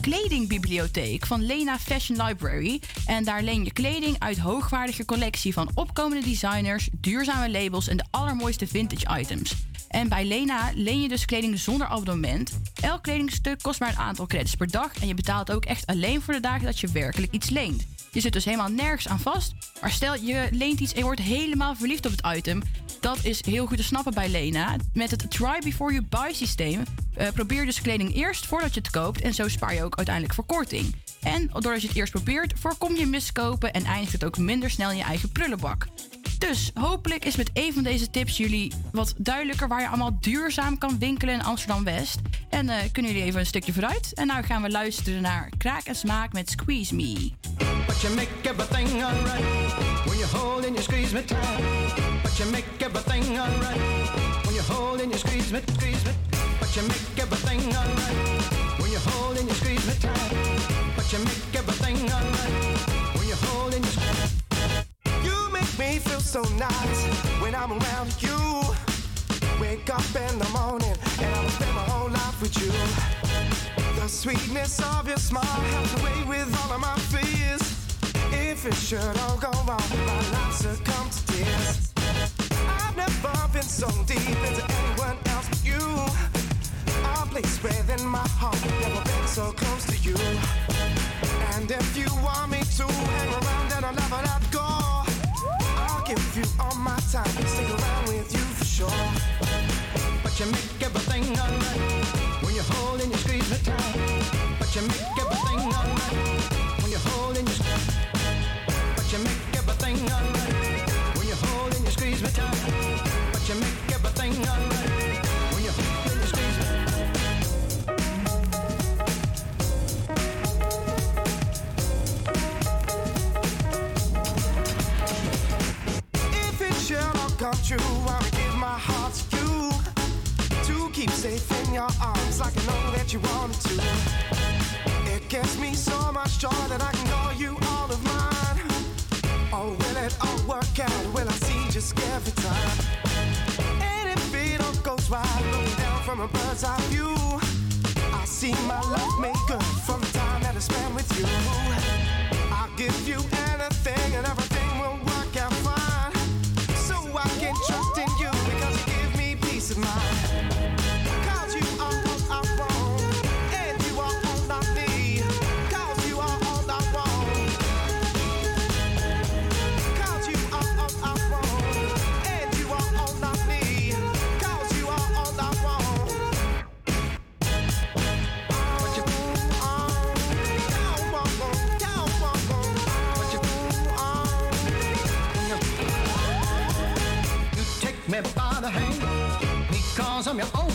kledingbibliotheek van Lena Fashion Library. En daar leen je kleding uit hoogwaardige collectie van opkomende designers, duurzame labels en de allermooiste vintage items. En bij Lena leen je dus kleding zonder abonnement. Elk kledingstuk kost maar een aantal credits per dag. En je betaalt ook echt alleen voor de dagen dat je werkelijk iets leent. Je zit dus helemaal nergens aan vast. Maar stel je leent iets en je wordt helemaal verliefd op het item. Dat is heel goed te snappen bij Lena. Met het Try Before You Buy systeem eh, probeer dus kleding eerst voordat je het koopt. En zo spaar je ook uiteindelijk voor korting. En doordat je het eerst probeert, voorkom je miskopen en eindigt het ook minder snel in je eigen prullenbak. Dus hopelijk is met een van deze tips jullie wat duidelijker waar je allemaal duurzaam kan winkelen in Amsterdam West. En eh, kunnen jullie even een stukje vooruit? En nou gaan we luisteren naar Kraak en Smaak met Squeeze Me. But you make everything alright when you hold and you squeeze me tight. But you make everything alright when you hold and you squeeze me, squeeze me. But you make everything alright when you hold and you squeeze me tight. But you make everything alright me feel so nice when I'm around you. Wake up in the morning and I will spend my whole life with you. The sweetness of your smile helps away with all of my fears. If it should all go wrong, my life succumb to tears. I've never been so deep into anyone else but you. A place within my heart, never been so close to you. And if you want me to hang around and I'll never let go, I'll give you all my time, stick around with you for sure. But you make everything alright come true, I will give my heart to you. To keep safe in your arms like I know that you wanted to. It gives me so much joy that I can call you all of mine. Oh, will it all work out? Will I see just every time? And if it all goes right, looking down from a bird's eye view, I see my love good from the time that I spent with you.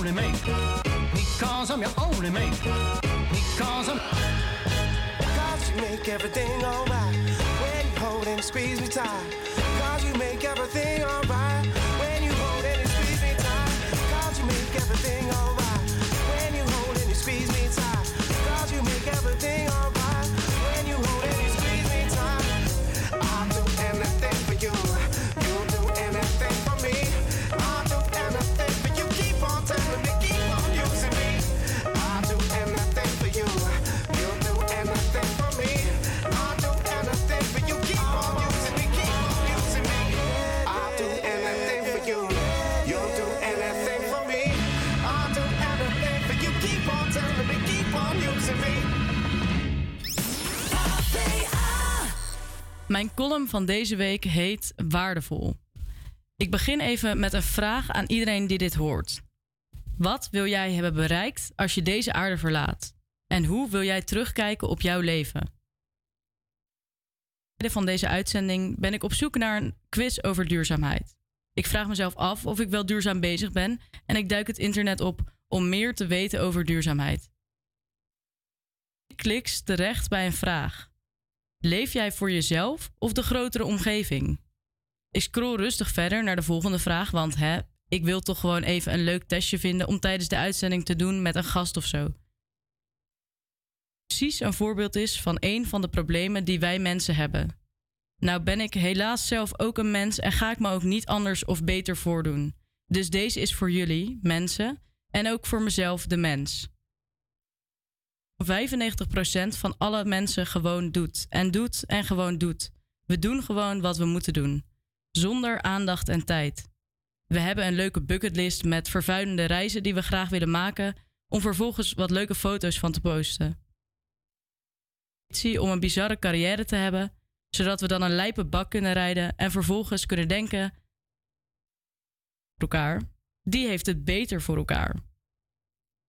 Only mate. Because I'm your only mate. Because I'm. Cause you make everything alright when you hold and squeeze me tight. Cause you make everything alright when you hold and squeeze me tight. Cause you make everything alright when you hold and squeeze me tight. Cause you make everything Mijn column van deze week heet Waardevol. Ik begin even met een vraag aan iedereen die dit hoort. Wat wil jij hebben bereikt als je deze aarde verlaat? En hoe wil jij terugkijken op jouw leven? Van deze uitzending ben ik op zoek naar een quiz over duurzaamheid. Ik vraag mezelf af of ik wel duurzaam bezig ben en ik duik het internet op om meer te weten over duurzaamheid. Ik kliks terecht bij een vraag. Leef jij voor jezelf of de grotere omgeving? Ik scroll rustig verder naar de volgende vraag, want hè, ik wil toch gewoon even een leuk testje vinden om tijdens de uitzending te doen met een gast of zo. Precies een voorbeeld is van een van de problemen die wij mensen hebben. Nou ben ik helaas zelf ook een mens en ga ik me ook niet anders of beter voordoen. Dus deze is voor jullie, mensen, en ook voor mezelf, de mens. 95% van alle mensen gewoon doet. En doet en gewoon doet. We doen gewoon wat we moeten doen. Zonder aandacht en tijd. We hebben een leuke bucketlist met vervuilende reizen die we graag willen maken, om vervolgens wat leuke foto's van te posten. Om een bizarre carrière te hebben, zodat we dan een lijpe bak kunnen rijden en vervolgens kunnen denken: elkaar, die heeft het beter voor elkaar.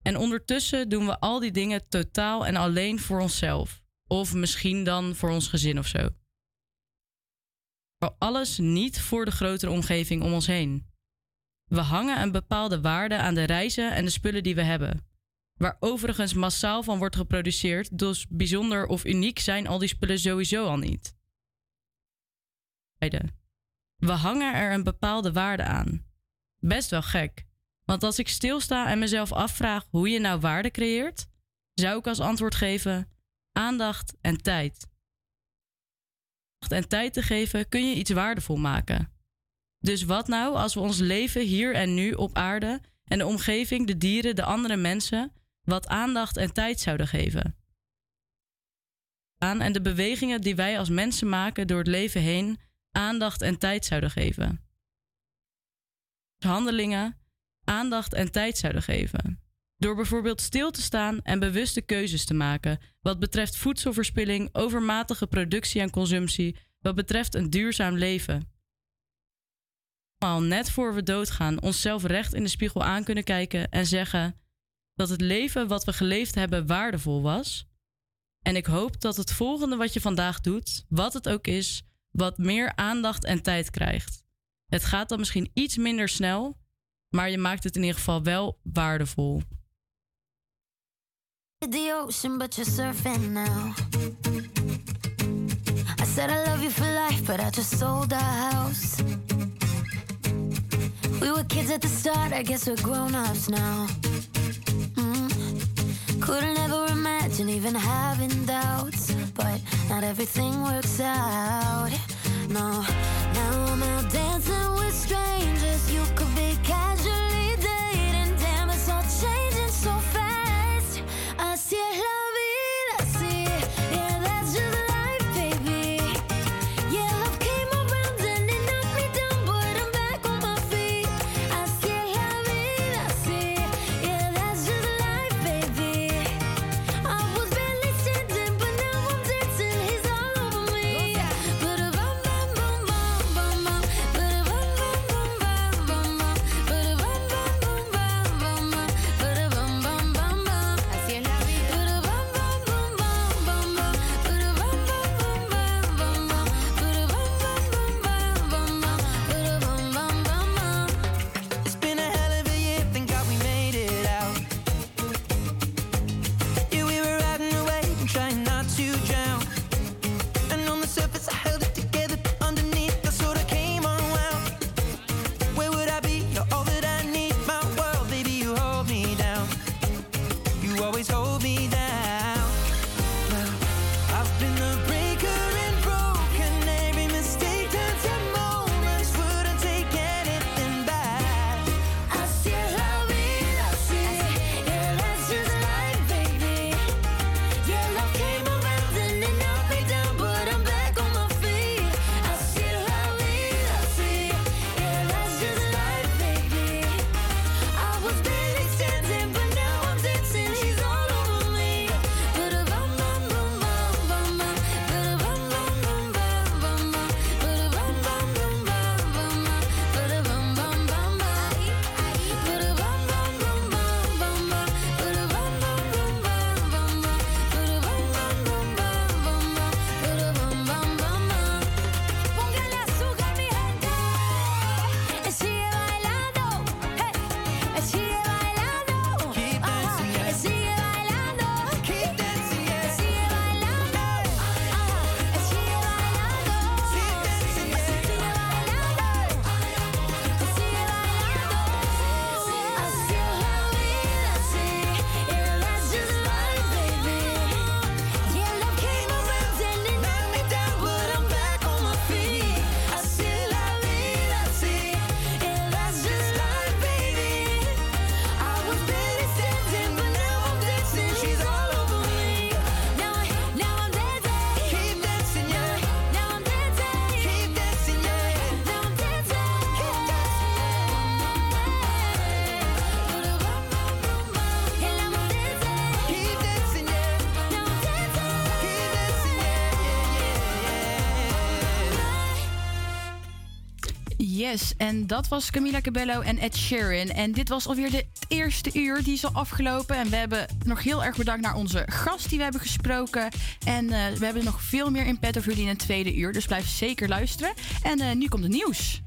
En ondertussen doen we al die dingen totaal en alleen voor onszelf. Of misschien dan voor ons gezin of zo. Alles niet voor de grotere omgeving om ons heen. We hangen een bepaalde waarde aan de reizen en de spullen die we hebben. Waar overigens massaal van wordt geproduceerd, dus bijzonder of uniek zijn al die spullen sowieso al niet. We hangen er een bepaalde waarde aan. Best wel gek. Want als ik stilsta en mezelf afvraag hoe je nou waarde creëert, zou ik als antwoord geven: aandacht en tijd. Aandacht en tijd te geven kun je iets waardevol maken. Dus wat nou als we ons leven hier en nu op aarde en de omgeving, de dieren, de andere mensen wat aandacht en tijd zouden geven? Aan en de bewegingen die wij als mensen maken door het leven heen aandacht en tijd zouden geven. Handelingen aandacht en tijd zouden geven. Door bijvoorbeeld stil te staan en bewuste keuzes te maken wat betreft voedselverspilling, overmatige productie en consumptie, wat betreft een duurzaam leven. Al net voor we doodgaan, onszelf recht in de spiegel aan kunnen kijken en zeggen dat het leven wat we geleefd hebben waardevol was. En ik hoop dat het volgende wat je vandaag doet, wat het ook is, wat meer aandacht en tijd krijgt. Het gaat dan misschien iets minder snel, maar je maakt het in ieder geval wel waardevol. the ocean, but you're surfing now. I said I love you for life, but I just sold our house. We were kids at the start, I guess we're grown ups now. Mm. Couldn't ever imagine even having doubts, but not everything works out. No, now I'm out dancing with strangers. You could be casually en dat was Camila Cabello en Ed Sheeran. En dit was alweer de eerste uur, die is al afgelopen. En we hebben nog heel erg bedankt naar onze gast die we hebben gesproken. En eh, we hebben nog veel meer in petto voor jullie in het tweede uur. Dus blijf zeker luisteren. En eh, nu komt het nieuws.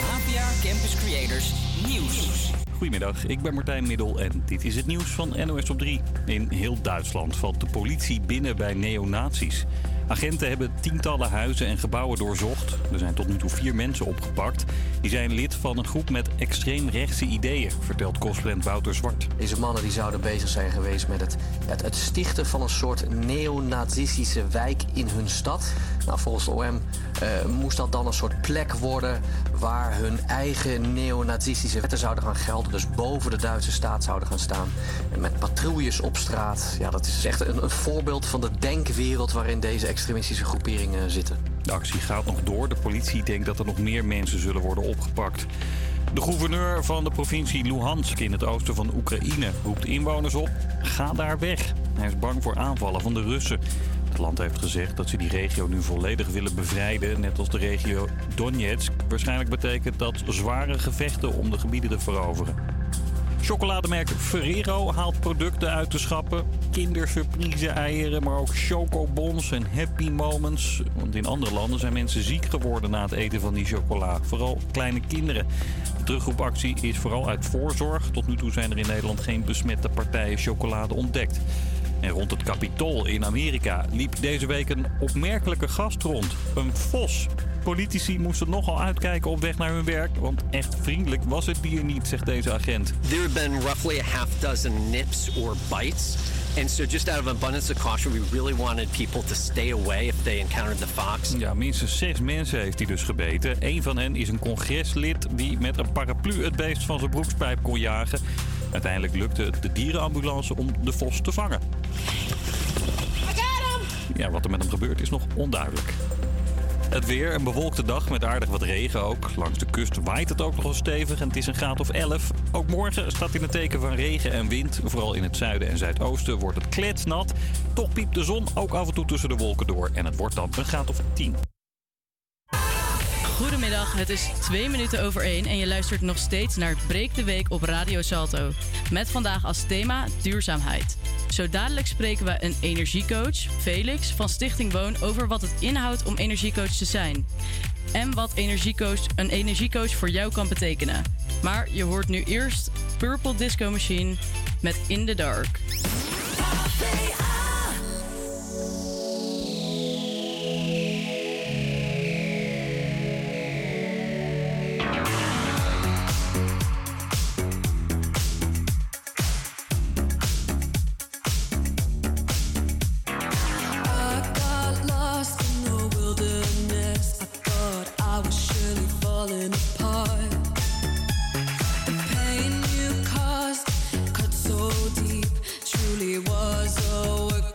APA Campus Creators Nieuws. Goedemiddag, ik ben Martijn Middel en dit is het nieuws van NOS op 3. In heel Duitsland valt de politie binnen bij neonazies. Agenten hebben tientallen huizen en gebouwen doorzocht. Er zijn tot nu toe vier mensen opgepakt. Die zijn lid van een groep met extreemrechtse ideeën, vertelt correspondent Wouter Zwart. Deze mannen die zouden bezig zijn geweest met het, het, het stichten van een soort neonazistische wijk in hun stad. Nou, volgens de OM eh, moest dat dan een soort plek worden waar hun eigen neonazistische wetten zouden gaan gelden. Dus boven de Duitse staat zouden gaan staan. En met patrouilles op straat. Ja, dat is echt een, een voorbeeld van de denkwereld waarin deze extremistische groeperingen zitten. De actie gaat nog door. De politie denkt dat er nog meer mensen zullen worden opgepakt. De gouverneur van de provincie Luhansk in het oosten van Oekraïne roept inwoners op: ga daar weg. Hij is bang voor aanvallen van de Russen. Land heeft gezegd dat ze die regio nu volledig willen bevrijden, net als de regio Donetsk. Waarschijnlijk betekent dat zware gevechten om de gebieden te veroveren. Chocolademerk Ferrero haalt producten uit de schappen. Kindersurprise eieren, maar ook chocobons en happy moments. Want in andere landen zijn mensen ziek geworden na het eten van die chocola. Vooral kleine kinderen. De terugroepactie is vooral uit voorzorg. Tot nu toe zijn er in Nederland geen besmette partijen chocolade ontdekt. En rond het Capitool in Amerika liep deze week een opmerkelijke gast rond. Een vos. Politici moesten nogal uitkijken op weg naar hun werk, want echt vriendelijk was het dier niet, zegt deze agent. There have been roughly a half dozen nips or bites. And so, just out of abundance of caution, we really wanted people to stay away if they encountered the fox. Ja, minstens zes mensen heeft hij dus gebeten. Eén van hen is een congreslid die met een paraplu het beest van zijn broekspijp kon jagen. Uiteindelijk lukte het de dierenambulance om de vos te vangen. Ja, wat er met hem gebeurt is nog onduidelijk. Het weer, een bewolkte dag met aardig wat regen ook. Langs de kust waait het ook nog wel stevig en het is een graad of 11. Ook morgen staat in het teken van regen en wind. Vooral in het zuiden en zuidoosten wordt het kletsnat. Toch piept de zon ook af en toe tussen de wolken door. En het wordt dan een graad of 10. Goedemiddag, het is twee minuten over één en je luistert nog steeds naar Breek de Week op Radio Salto. Met vandaag als thema duurzaamheid. Zo dadelijk spreken we een energiecoach, Felix, van Stichting Woon over wat het inhoudt om energiecoach te zijn. En wat energiecoach, een energiecoach voor jou kan betekenen. Maar je hoort nu eerst Purple Disco Machine met In the Dark.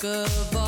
Of art.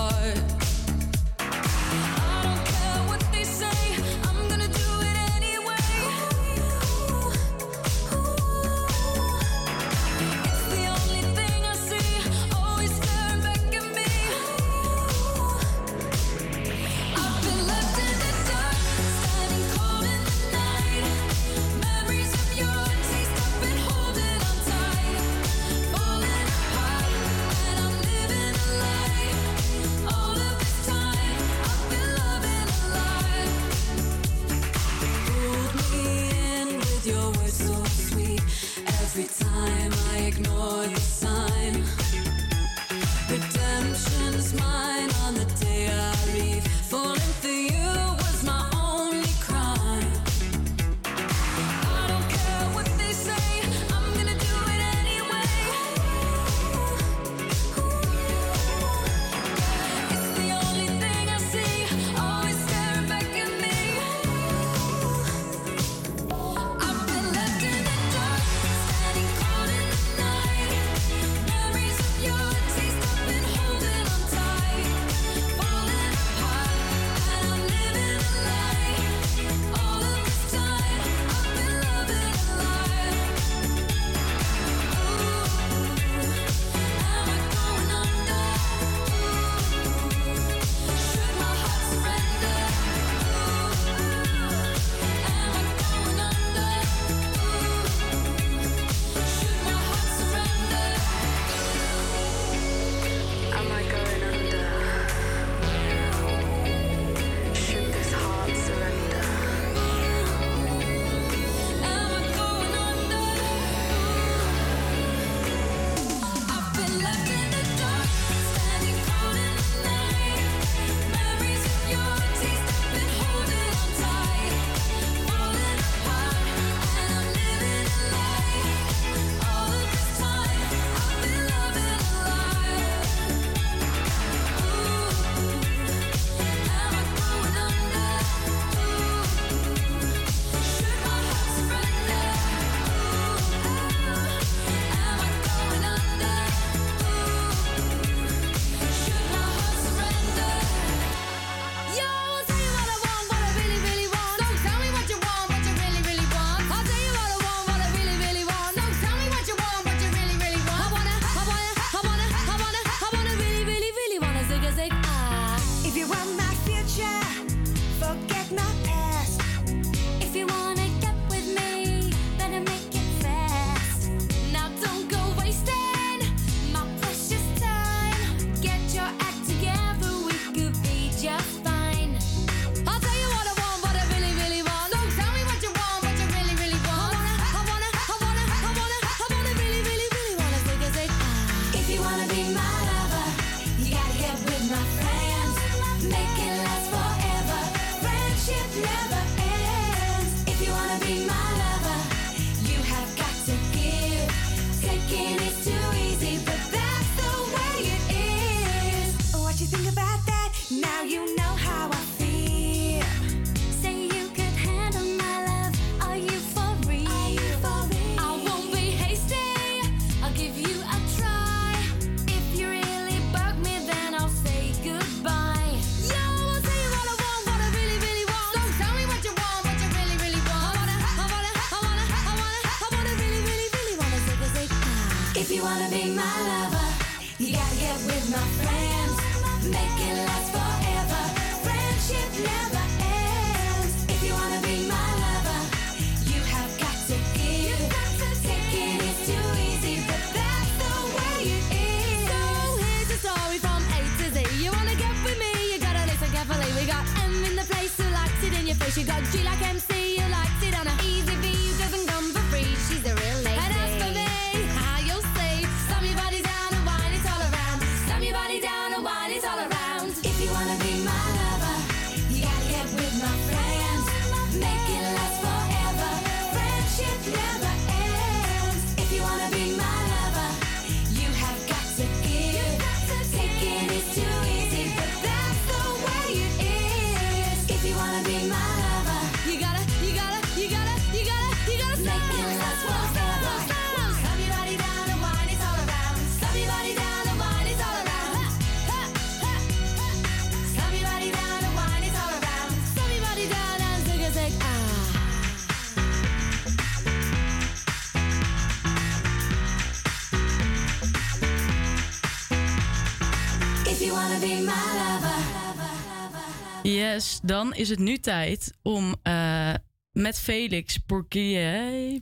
Yes, dan is het nu tijd om eh, met Felix Pourquier,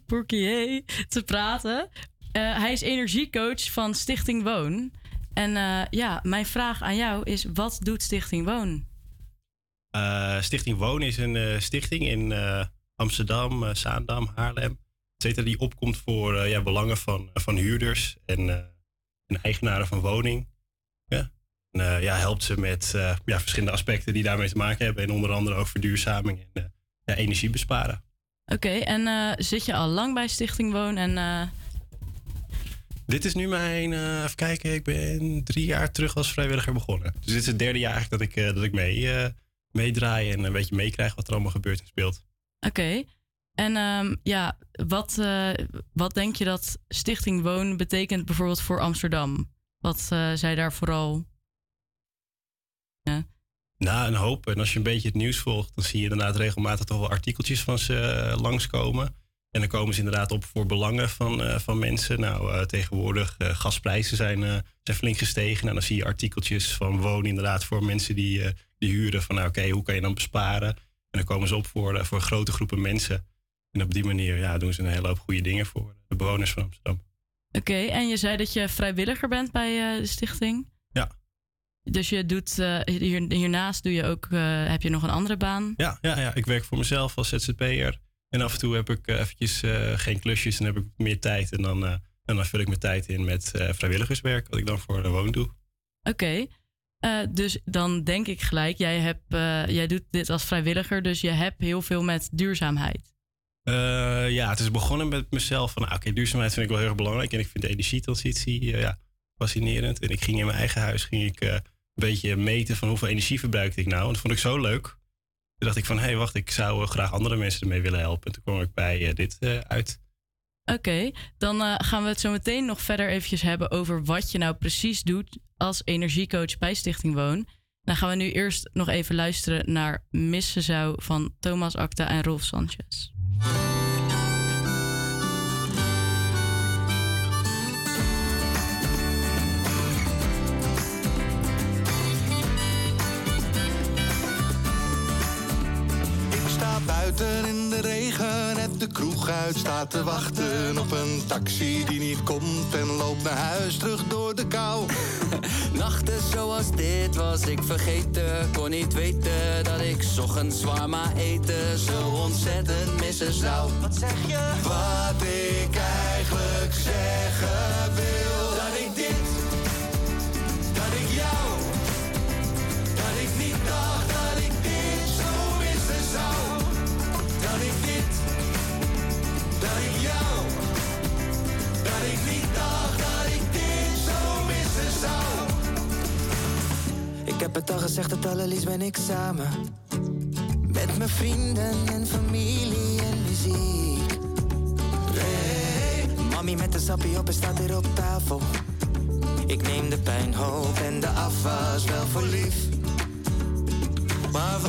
te praten. Eh, hij is energiecoach van Stichting Woon. En eh, ja, mijn vraag aan jou is: wat doet Stichting Woon? Stichting Woon is een stichting in Amsterdam, Zaandam, Haarlem. et cetera, die opkomt voor ja, belangen van, van huurders en, en eigenaren van woning. En, eh, ja, helpt ze met eh, ja, verschillende aspecten die daarmee te maken hebben. En onder andere ook verduurzaming en eh, ja, energie besparen. Oké, en zit je al lang bij Stichting Woon? En Dit is nu mijn, even kijken, ik ben drie jaar terug als vrijwilliger begonnen. Dus dit is het derde jaar eigenlijk dat ik, dat ik mee, meedraai en een beetje meekrijg wat er allemaal gebeurt en speelt. Oké. En ehm, ja, wat, wat denk je dat Stichting Woon betekent bijvoorbeeld voor Amsterdam? Wat zij daar vooral. Nou, een hoop. En als je een beetje het nieuws volgt, dan zie je inderdaad regelmatig toch wel artikeltjes van ze eh, langskomen. En dan komen ze inderdaad op voor belangen van, eh, van mensen. Nou, eh, tegenwoordig gasprijzen zijn, zijn flink gestegen. Nou, dan zie je artikeltjes van wonen inderdaad voor mensen die, die huren. Van nou, oké, hoe kan je dan besparen? En dan komen ze op voor, voor grote groepen mensen. En op die manier ja, doen ze een hele hoop goede dingen voor de bewoners van Amsterdam. Oké, en je zei dat je vrijwilliger bent bij de stichting? Dus je doet, eh, hier, hiernaast doe je ook, eh, heb je nog een andere baan? Ja, ja, ja, ik werk voor mezelf als ZZP'er. En af en toe heb ik eh, eventjes geen klusjes en heb ik meer tijd. En dan, en dan vul ik mijn tijd in met vrijwilligerswerk, wat ik dan voor de woon doe. Oké, dus dan denk ik gelijk, jij, hebt, jij doet dit als vrijwilliger, dus je hebt heel veel met duurzaamheid. Ja, het is begonnen met mezelf van, nou, oké, duurzaamheid vind ik wel heel erg belangrijk. En ik vind de energietransitie ja, fascinerend. En ik ging in mijn eigen huis ging ik, een beetje meten van hoeveel energie verbruikte ik nou. En dat vond ik zo leuk. Toen dacht ik van, hé, hey, wacht, ik zou eh, graag andere mensen ermee willen helpen. En toen kwam ik bij eh, dit eh, uit. Oké, dan gaan we het zo meteen nog verder eventjes hebben over wat je nou precies doet als energiecoach bij Stichting Woon. Dan gaan we nu eerst nog even luisteren naar Miss Zou van Thomas Acta en Rolf Sanchez. Buiten in de regen, net de kroeg uit, staat te wachten op een taxi die niet komt en loopt naar huis terug door de kou. <laughs> Nachten zoals dit was ik vergeten, kon niet weten dat ik 's ochtends zwaar eten zo ontzettend missen zou. Wat zeg je? Wat ik eigenlijk zeggen wil. Al gezegd, het allerliefst ben ik samen. Met mijn vrienden en familie en muziek. Hey, mami met de sappie op en staat hier op tafel. Ik neem de pijnhoop en de afwas wel voor lief. Maar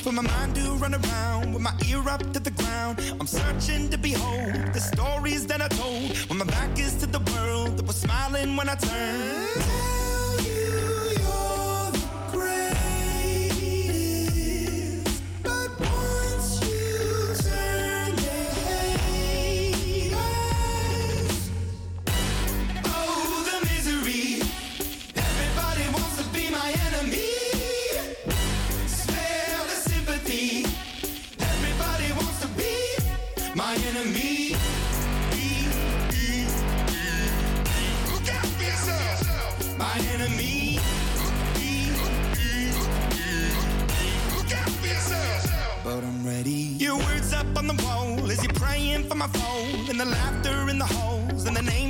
for my mind to run around with my ear up to the ground. I'm searching to behold the stories that I told when my back is to the world that was smiling when I turned. For my phone. And the laughter in the holes and the names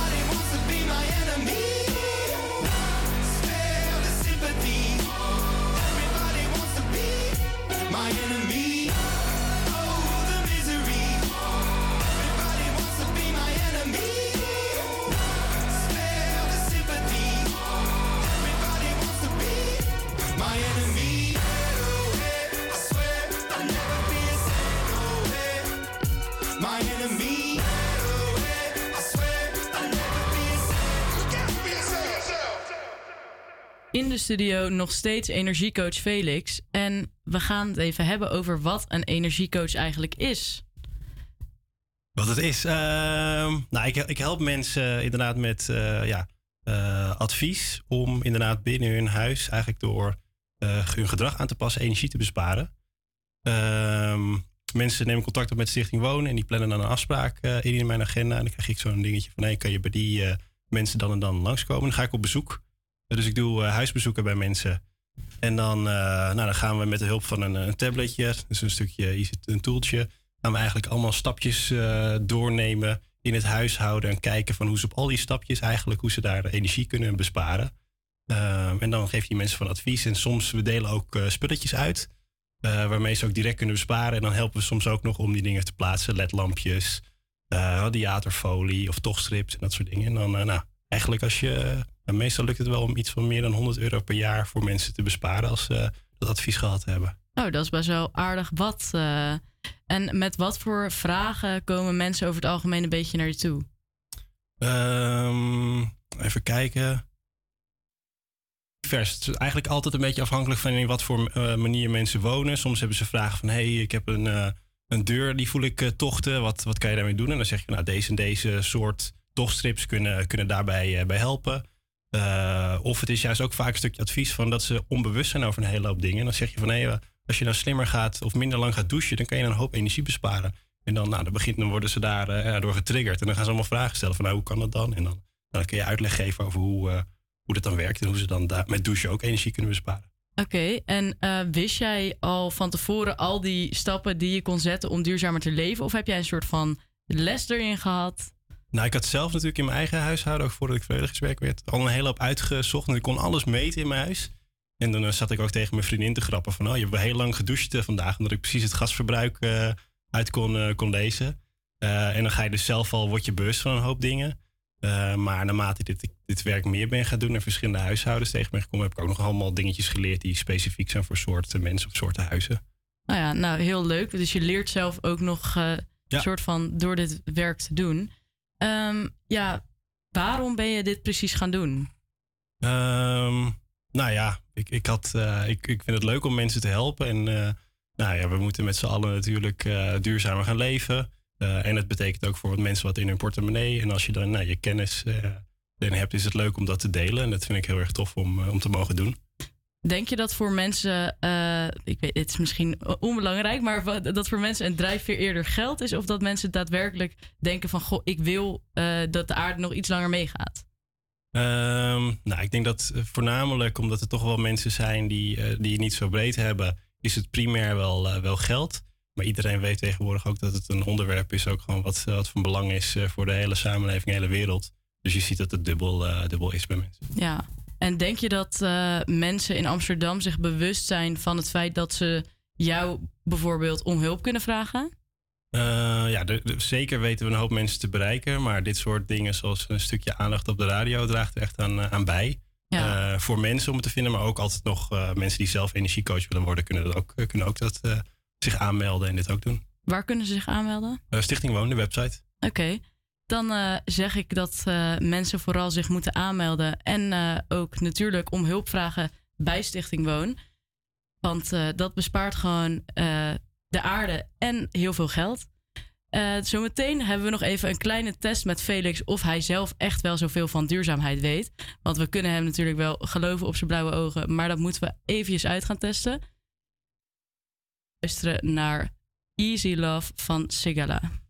studio nog steeds energiecoach Felix. En we gaan het even hebben over wat een energiecoach eigenlijk is. Wat het is. Ehm, nou, ik, ik help mensen inderdaad met eh, ja, eh, advies om inderdaad binnen hun huis eigenlijk door eh, hun gedrag aan te passen energie te besparen. Ehm, mensen nemen contact op met Stichting Wonen en die plannen dan een afspraak eh, in in mijn agenda. En dan krijg ik zo'n dingetje van, hey, kan je bij die eh, mensen dan en dan langskomen? Dan ga ik op bezoek. Dus ik doe eh, huisbezoeken bij mensen. En dan, eh, nou, dan gaan we met de hulp van een, tabletje, dus een stukje een toeltje, gaan we eigenlijk allemaal stapjes eh, doornemen in het huishouden en kijken van hoe ze op al die stapjes eigenlijk, hoe ze daar energie kunnen besparen. En dan geef je mensen van advies en soms we delen ook spulletjes uit, waarmee ze ook direct kunnen besparen. En dan helpen we soms ook nog om die dingen te plaatsen, ledlampjes, radiatorfolie of tochtstrips en dat soort dingen. En dan, nou, eigenlijk als je, meestal lukt het wel om iets van meer dan 100 euro per jaar voor mensen te besparen als ze dat advies gehad hebben. Oh, dat is best wel aardig wat. eh, En met wat voor vragen komen mensen over het algemeen een beetje naar je toe? Ehm, even kijken. Vers. Het is eigenlijk altijd een beetje afhankelijk van in wat voor eh, manier mensen wonen. Soms hebben ze vragen van: hey, ik heb een, eh, een deur, die voel ik eh, tochten. Wat, wat kan je daarmee doen? En dan zeg je: Nou, deze en deze soort tochtstrips kunnen, kunnen daarbij eh, bij helpen. Eh, of het is juist ook vaak een stukje advies van dat ze onbewust zijn over een hele hoop dingen. En dan zeg je van: hé, hey, als je nou slimmer gaat of minder lang gaat douchen, dan kan je een hoop energie besparen. En dan, nou, dan, begint, dan worden ze daar eh, door getriggerd. En dan gaan ze allemaal vragen stellen van nou, hoe kan dat dan? En dan, dan kun je uitleg geven over hoe, eh, hoe dat dan werkt. En hoe ze dan daar met douchen ook energie kunnen besparen. Oké, en eh, wist jij al van tevoren al die stappen die je kon zetten om duurzamer te leven? Of heb jij een soort van les erin gehad? Nou, ik had zelf natuurlijk in mijn eigen huishouden, ook voordat ik vrijwilligerswerk werd, al een hele hoop uitgezocht. En ik kon alles meten in mijn huis. En dan eh, zat ik ook tegen mijn vriendin te grappen van, oh, je hebt heel lang gedoucht eh, vandaag, omdat ik precies het gasverbruik eh, uit kon, kon lezen. En dan ga je dus zelf al, word je bewust van een hoop dingen. Maar naarmate ik dit, dit werk meer ben gaan doen en verschillende huishoudens tegen ben gekomen, heb ik ook nog allemaal dingetjes geleerd die specifiek zijn voor soorten mensen of soorten huizen. Nou ja, nou heel leuk. Dus je leert zelf ook nog een soort van door dit werk te doen. Ehm, ja, waarom ben je dit precies gaan doen? Ehm, nou ja, ik, ik, had, eh, ik, ik vind het leuk om mensen te helpen. En eh, nou ja, we moeten met z'n allen natuurlijk eh, duurzamer gaan leven. En het betekent ook voor wat mensen wat in hun portemonnee. En als je dan nou, je kennis erin hebt, is het leuk om dat te delen. En dat vind ik heel erg tof om, om te mogen doen. Denk je dat voor mensen, eh, ik weet, het is misschien onbelangrijk, maar dat voor mensen een drijfveer eerder geld is? Of dat mensen daadwerkelijk denken van, goh, ik wil eh, dat de aarde nog iets langer meegaat? Ehm, nou, ik denk dat eh, voornamelijk omdat er toch wel mensen zijn die, die het niet zo breed hebben, is het primair wel, wel geld. Maar iedereen weet tegenwoordig ook dat het een onderwerp is, ook gewoon wat, wat van belang is voor de hele samenleving, de hele wereld. Dus je ziet dat het dubbel, dubbel is bij mensen. Ja, en denk je dat eh, mensen in Amsterdam zich bewust zijn van het feit dat ze jou bijvoorbeeld om hulp kunnen vragen? Eh, ja, de- de- zeker weten we een hoop mensen te bereiken. Maar dit soort dingen, zoals een stukje aandacht op de radio, draagt er echt aan, eh, aan bij. Voor mensen om het te vinden, maar ook altijd nog mensen die zelf energiecoach willen worden, kunnen, dat ook, kunnen ook dat, zich aanmelden en dit ook doen. Waar kunnen ze zich aanmelden? Stichting Woon, de website. Oké, dan eh, zeg ik dat eh, mensen vooral zich moeten aanmelden. En eh, ook natuurlijk om hulp vragen bij Stichting Woon. Want dat bespaart gewoon de aarde en heel veel geld. Zometeen hebben we nog even een kleine test met Felix of hij zelf echt wel zoveel van duurzaamheid weet. Want we kunnen hem natuurlijk wel geloven op zijn blauwe ogen, maar dat moeten we eventjes uit gaan testen. Luisteren naar Easy Love van Sigala.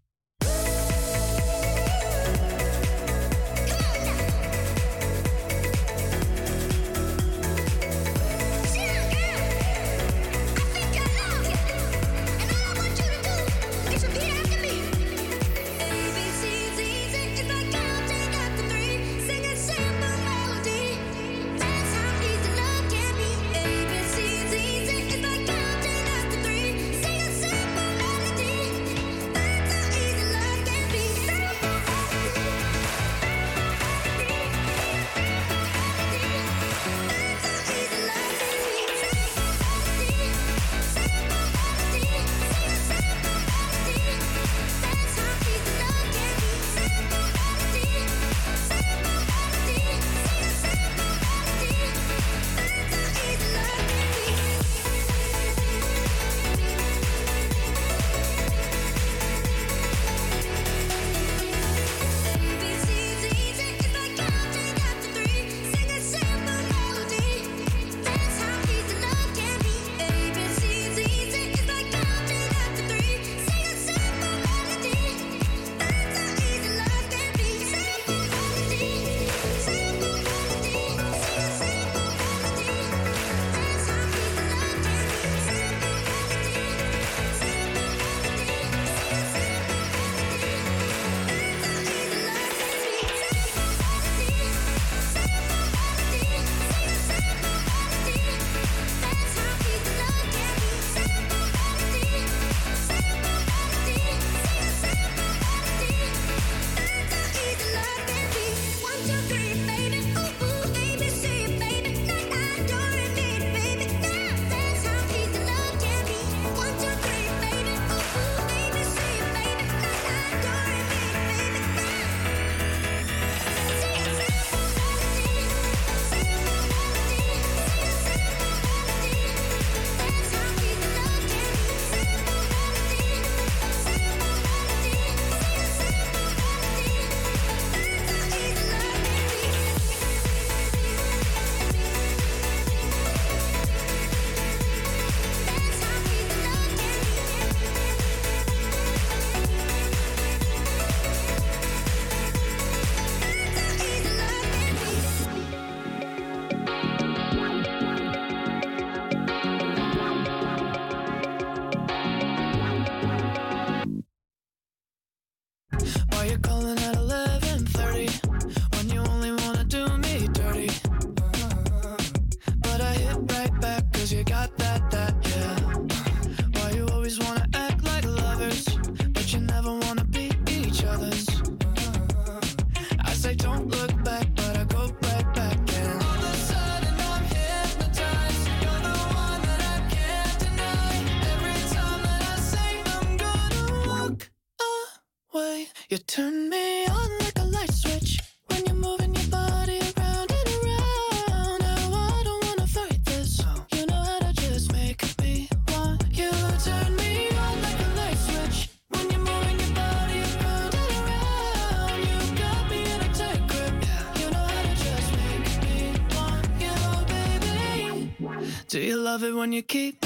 You love it when you keep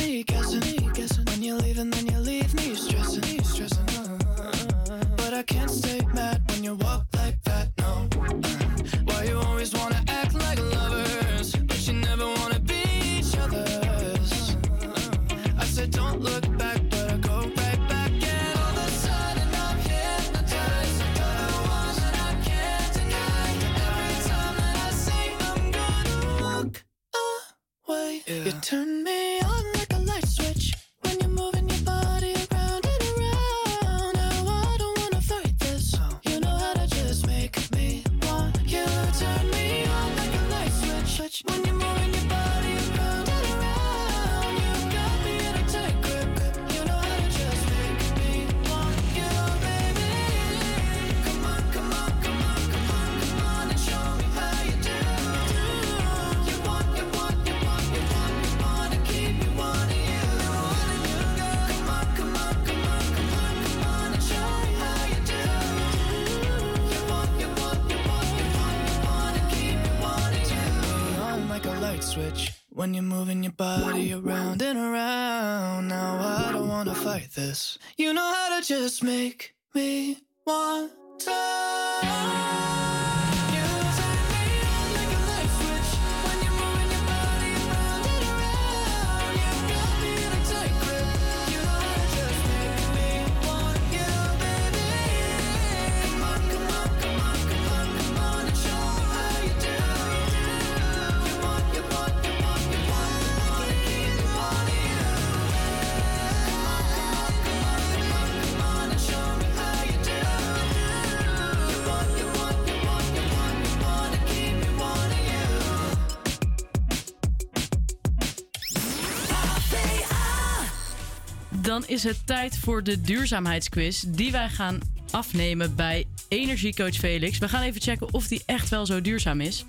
is het tijd voor de duurzaamheidsquiz die wij gaan afnemen bij Energiecoach Felix. We gaan even checken of die echt wel zo duurzaam is.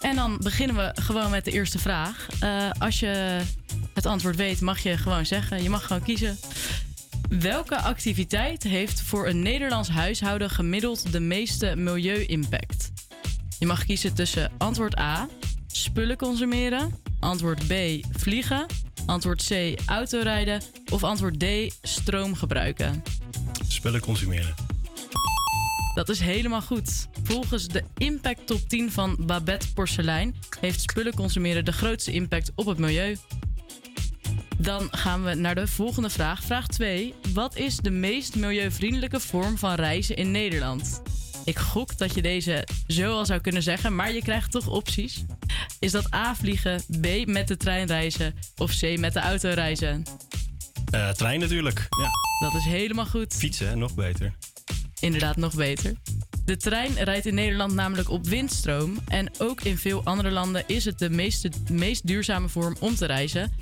En dan beginnen we gewoon met de eerste vraag. Eh, als je het antwoord weet, mag je gewoon zeggen. Je mag gewoon kiezen. Welke activiteit heeft voor een Nederlands huishouden gemiddeld de meeste milieu-impact? Je mag kiezen tussen antwoord A, spullen consumeren, antwoord B, vliegen, antwoord C, autorijden of antwoord D, stroom gebruiken. Spullen consumeren. Dat is helemaal goed. Volgens de Impact Top 10 van Babette Porcelein heeft spullen consumeren de grootste impact op het milieu. Dan gaan we naar de volgende vraag. Vraag 2. Wat is de meest milieuvriendelijke vorm van reizen in Nederland? Ik gok dat je deze zo al zou kunnen zeggen, maar je krijgt toch opties. Is dat A vliegen, B met de trein reizen of C met de auto reizen? Eh, trein natuurlijk. Ja. Dat is helemaal goed. Fietsen, nog beter. Inderdaad, nog beter. De trein rijdt in Nederland namelijk op windstroom. En ook in veel andere landen is het de meeste, meest duurzame vorm om te reizen.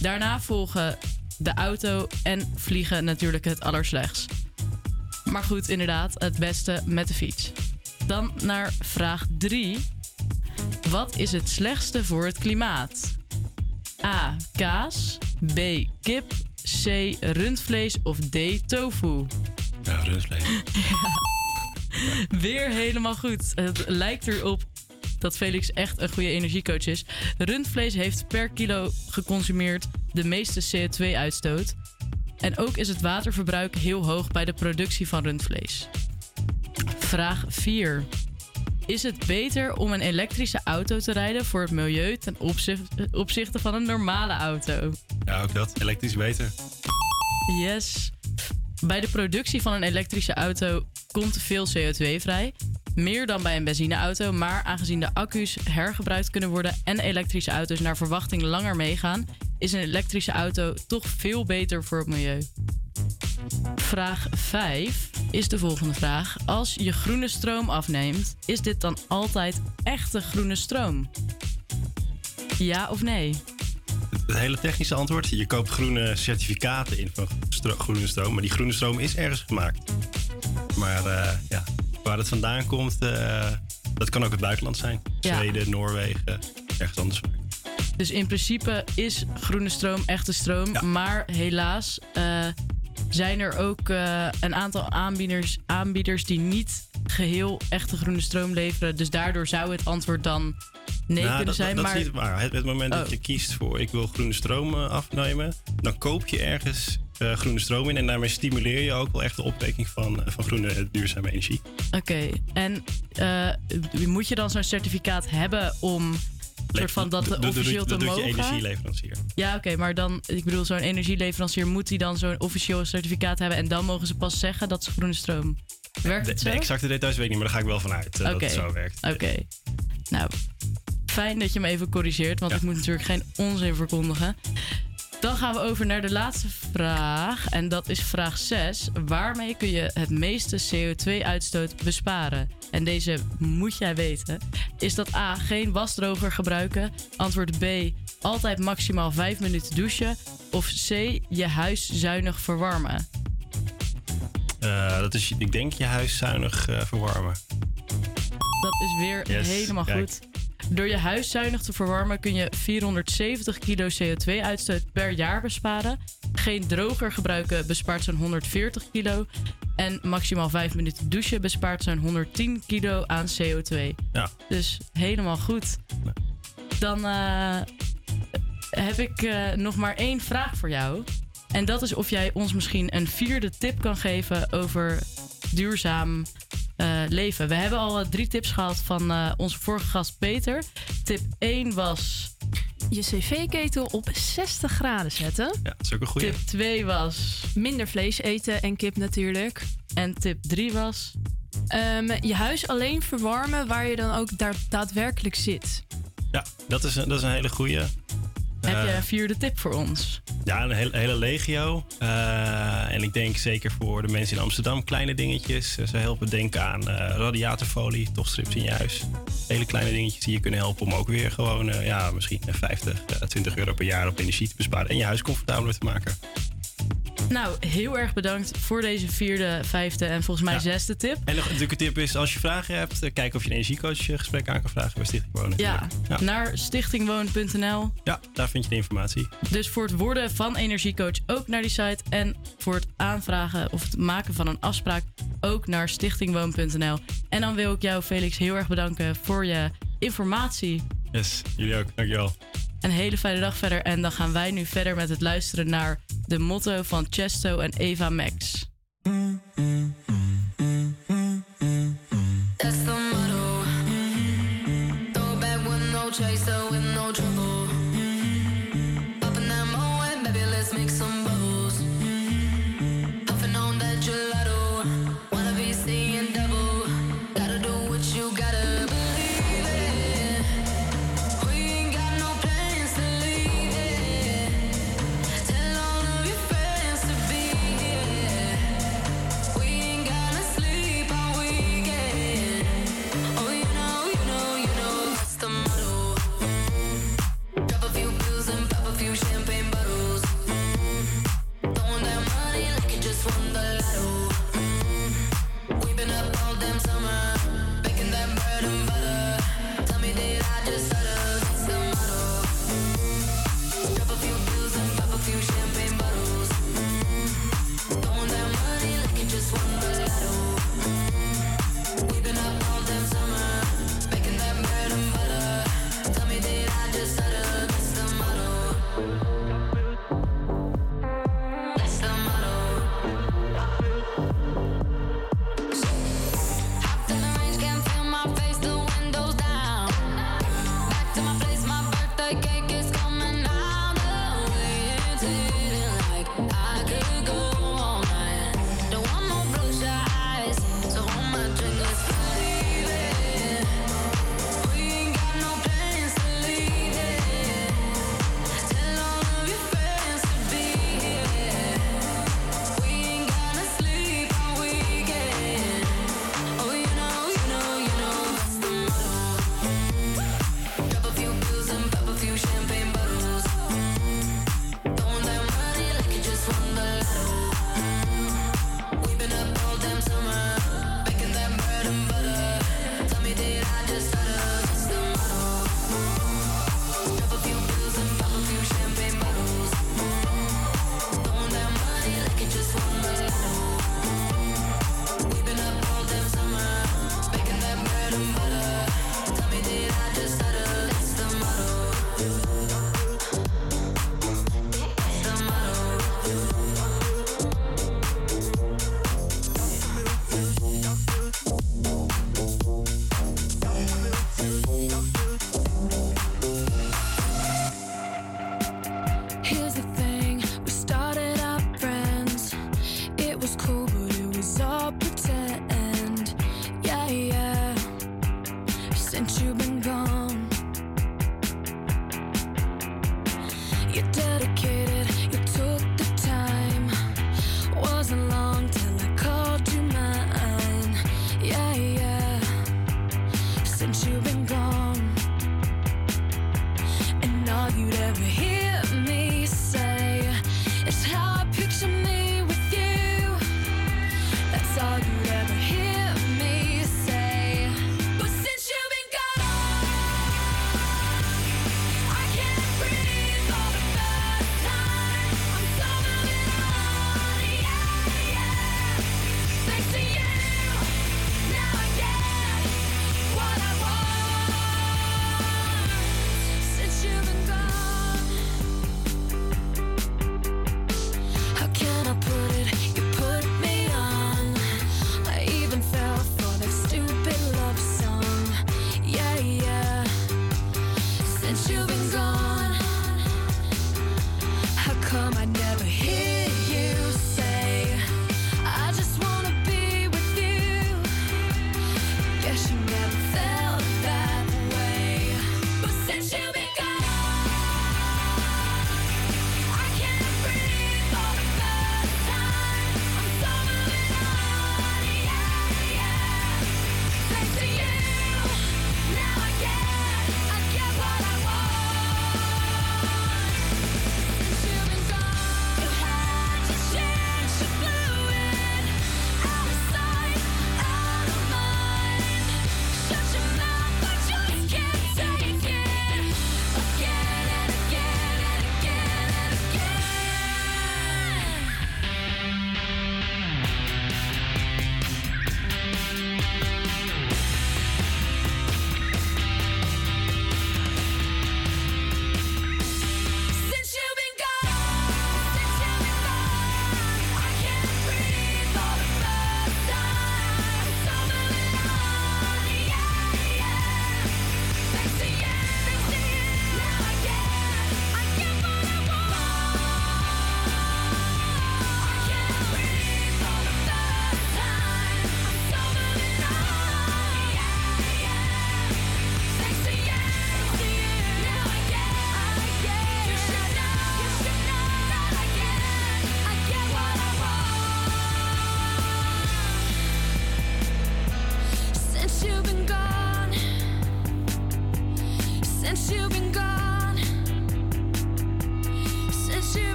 Daarna volgen de auto en vliegen natuurlijk het allerslechtst. Maar goed, inderdaad, het beste met de fiets. Dan naar vraag 3. Wat is het slechtste voor het klimaat? A. Kaas. B. Kip. C. Rundvlees. Of D. Tofu. Ja, rundvlees. <laughs> Weer helemaal goed. Het lijkt erop dat Felix echt een goede energiecoach is. Rundvlees heeft per kilo geconsumeerd de meeste CO2-uitstoot. En ook is het waterverbruik heel hoog bij de productie van rundvlees. Vraag 4. Is het beter om een elektrische auto te rijden voor het milieu ten opzichte, opzichte van een normale auto? Ja, ook dat. Elektrisch beter. Yes. Bij de productie van een elektrische auto komt te veel CO2 vrij. Meer dan bij een benzineauto, maar aangezien de accu's hergebruikt kunnen worden en elektrische auto's naar verwachting langer meegaan, is een elektrische auto toch veel beter voor het milieu. Vraag 5 is de volgende vraag. Als je groene stroom afneemt, is dit dan altijd echte groene stroom? Ja of nee? Het hele technische antwoord. Je koopt groene certificaten in van groene stroom. Maar die groene stroom is ergens gemaakt. Maar eh, ja, waar het vandaan komt, eh, dat kan ook het buitenland zijn. Ja. Zweden, Noorwegen, ergens anders. Dus in principe is groene stroom echte stroom. Maar helaas eh, zijn er ook eh, een aantal aanbieders, aanbieders die niet geheel echte groene stroom leveren. Dus daardoor zou het antwoord dan nee Nou, kunnen zijn. dat maar is niet waar. Het, het moment dat Oh. je kiest voor ik wil groene stroom afnemen, dan koop je ergens eh, groene stroom in. En daarmee stimuleer je ook wel echt de opwekking van, eh, van groene eh, duurzame energie. Oké, en moet je dan zo'n certificaat hebben om soort van dat officieel te dat doet je mogen? energieleverancier. Ja, oké, maar dan, ik bedoel, zo'n energieleverancier moet die dan zo'n officieel certificaat hebben en dan mogen ze pas zeggen dat ze groene stroom. Werkt het de exacte details weet ik niet, maar daar ga ik wel vanuit eh, dat het zo werkt. Oké. Nou, fijn dat je me even corrigeert, want ik moet natuurlijk geen onzin verkondigen. Dan gaan we over naar de laatste vraag. En dat is vraag 6. Waarmee kun je het meeste CO2-uitstoot besparen? En deze moet jij weten. Is dat A. Geen wasdroger gebruiken? Antwoord B. Altijd maximaal 5 minuten douchen? Of C. Je huis zuinig verwarmen? Eh, dat is, ik denk, je huis zuinig eh, verwarmen. Dat is weer Yes, helemaal kijk. goed. Door je huis zuinig te verwarmen kun je 470 kilo CO2-uitstoot per jaar besparen. Geen droger gebruiken bespaart zo'n 140 kilo. En maximaal 5 minuten douchen bespaart zo'n 110 kilo aan CO2. Ja. Dus helemaal goed. Dan eh, heb ik eh, nog maar één vraag voor jou. En dat is of jij ons misschien een vierde tip kan geven over duurzaam eh, leven. We hebben al eh, drie tips gehad van eh, onze vorige gast Peter. Tip 1 was. Je cv-ketel op 60 graden zetten. Ja, dat is ook een goede. Tip 2 was. Minder vlees eten en kip natuurlijk. En tip 3 was. Ehm, je huis alleen verwarmen waar je dan ook daar daadwerkelijk zit. Ja, dat is, een- dat is een hele goede. Heb je een vierde tip voor ons? Ja, een hele, hele legio. Eh, en ik denk zeker voor de mensen in Amsterdam kleine dingetjes. Eh, Ze helpen denken aan eh, radiatorfolie, toch strips in je huis. Hele kleine dingetjes die je kunnen helpen om ook weer gewoon, eh, ja, misschien eh, 50, eh, 20 euro per jaar op energie te besparen. En je huis comfortabeler te maken. Nou, heel erg bedankt voor deze vierde, vijfde en volgens mij Ja. zesde tip. En nog natuurlijk een tip is, als je vragen hebt, eh, kijk of je een energiecoach eh, gesprek aan kan vragen bij Stichting Wonen. Ja, Ja. naar stichtingwoon.nl. Ja, daar vind je de informatie. Dus voor het worden van energiecoach ook naar die site. En voor het aanvragen of het maken van een afspraak ook naar stichtingwoon.nl. En dan wil ik jou, Felix, heel erg bedanken voor je informatie. Yes, jullie ook. Dankjewel. Een hele fijne dag verder. En dan gaan wij nu verder met het luisteren naar de motto van Chesto en Eva Max. That's motto. Back no with no.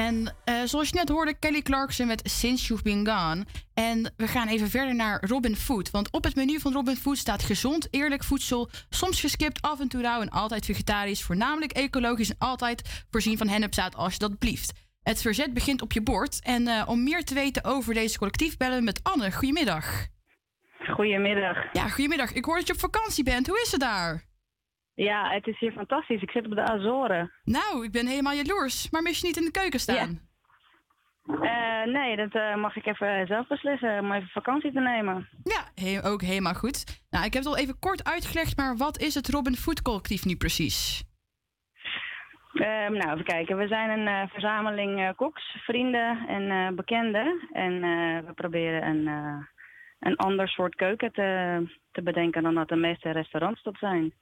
En eh, zoals je net hoorde, Kelly Clarkson met Since You've Been Gone. En we gaan even verder naar Robin Food. Want op het menu van Robin Food staat gezond, eerlijk voedsel. Soms geskipt, af en toe rauw en altijd vegetarisch. Voornamelijk ecologisch en altijd voorzien van hennepzaad als je dat blieft. Het verzet begint op je bord. En eh, om meer te weten over deze collectief bellen we met Anne. Goedemiddag. Goedemiddag. Ja, goedemiddag. Ik hoor dat je op vakantie bent. Hoe is het daar? Ja, het is hier fantastisch. Ik zit op de Azoren. Nou, ik ben helemaal jaloers. Maar mis je niet in de keuken staan? Eh, nee, dat eh, mag ik even zelf beslissen om even vakantie te nemen. Ja, he- ook helemaal goed. Nou, ik heb het al even kort uitgelegd, maar wat is het Robin Food Collectief nu precies? Ehm, nou, even kijken. We zijn een eh, verzameling eh, koks, vrienden en bekenden. En we proberen een, een ander soort keuken te, te bedenken dan dat de meeste restaurants dat zijn.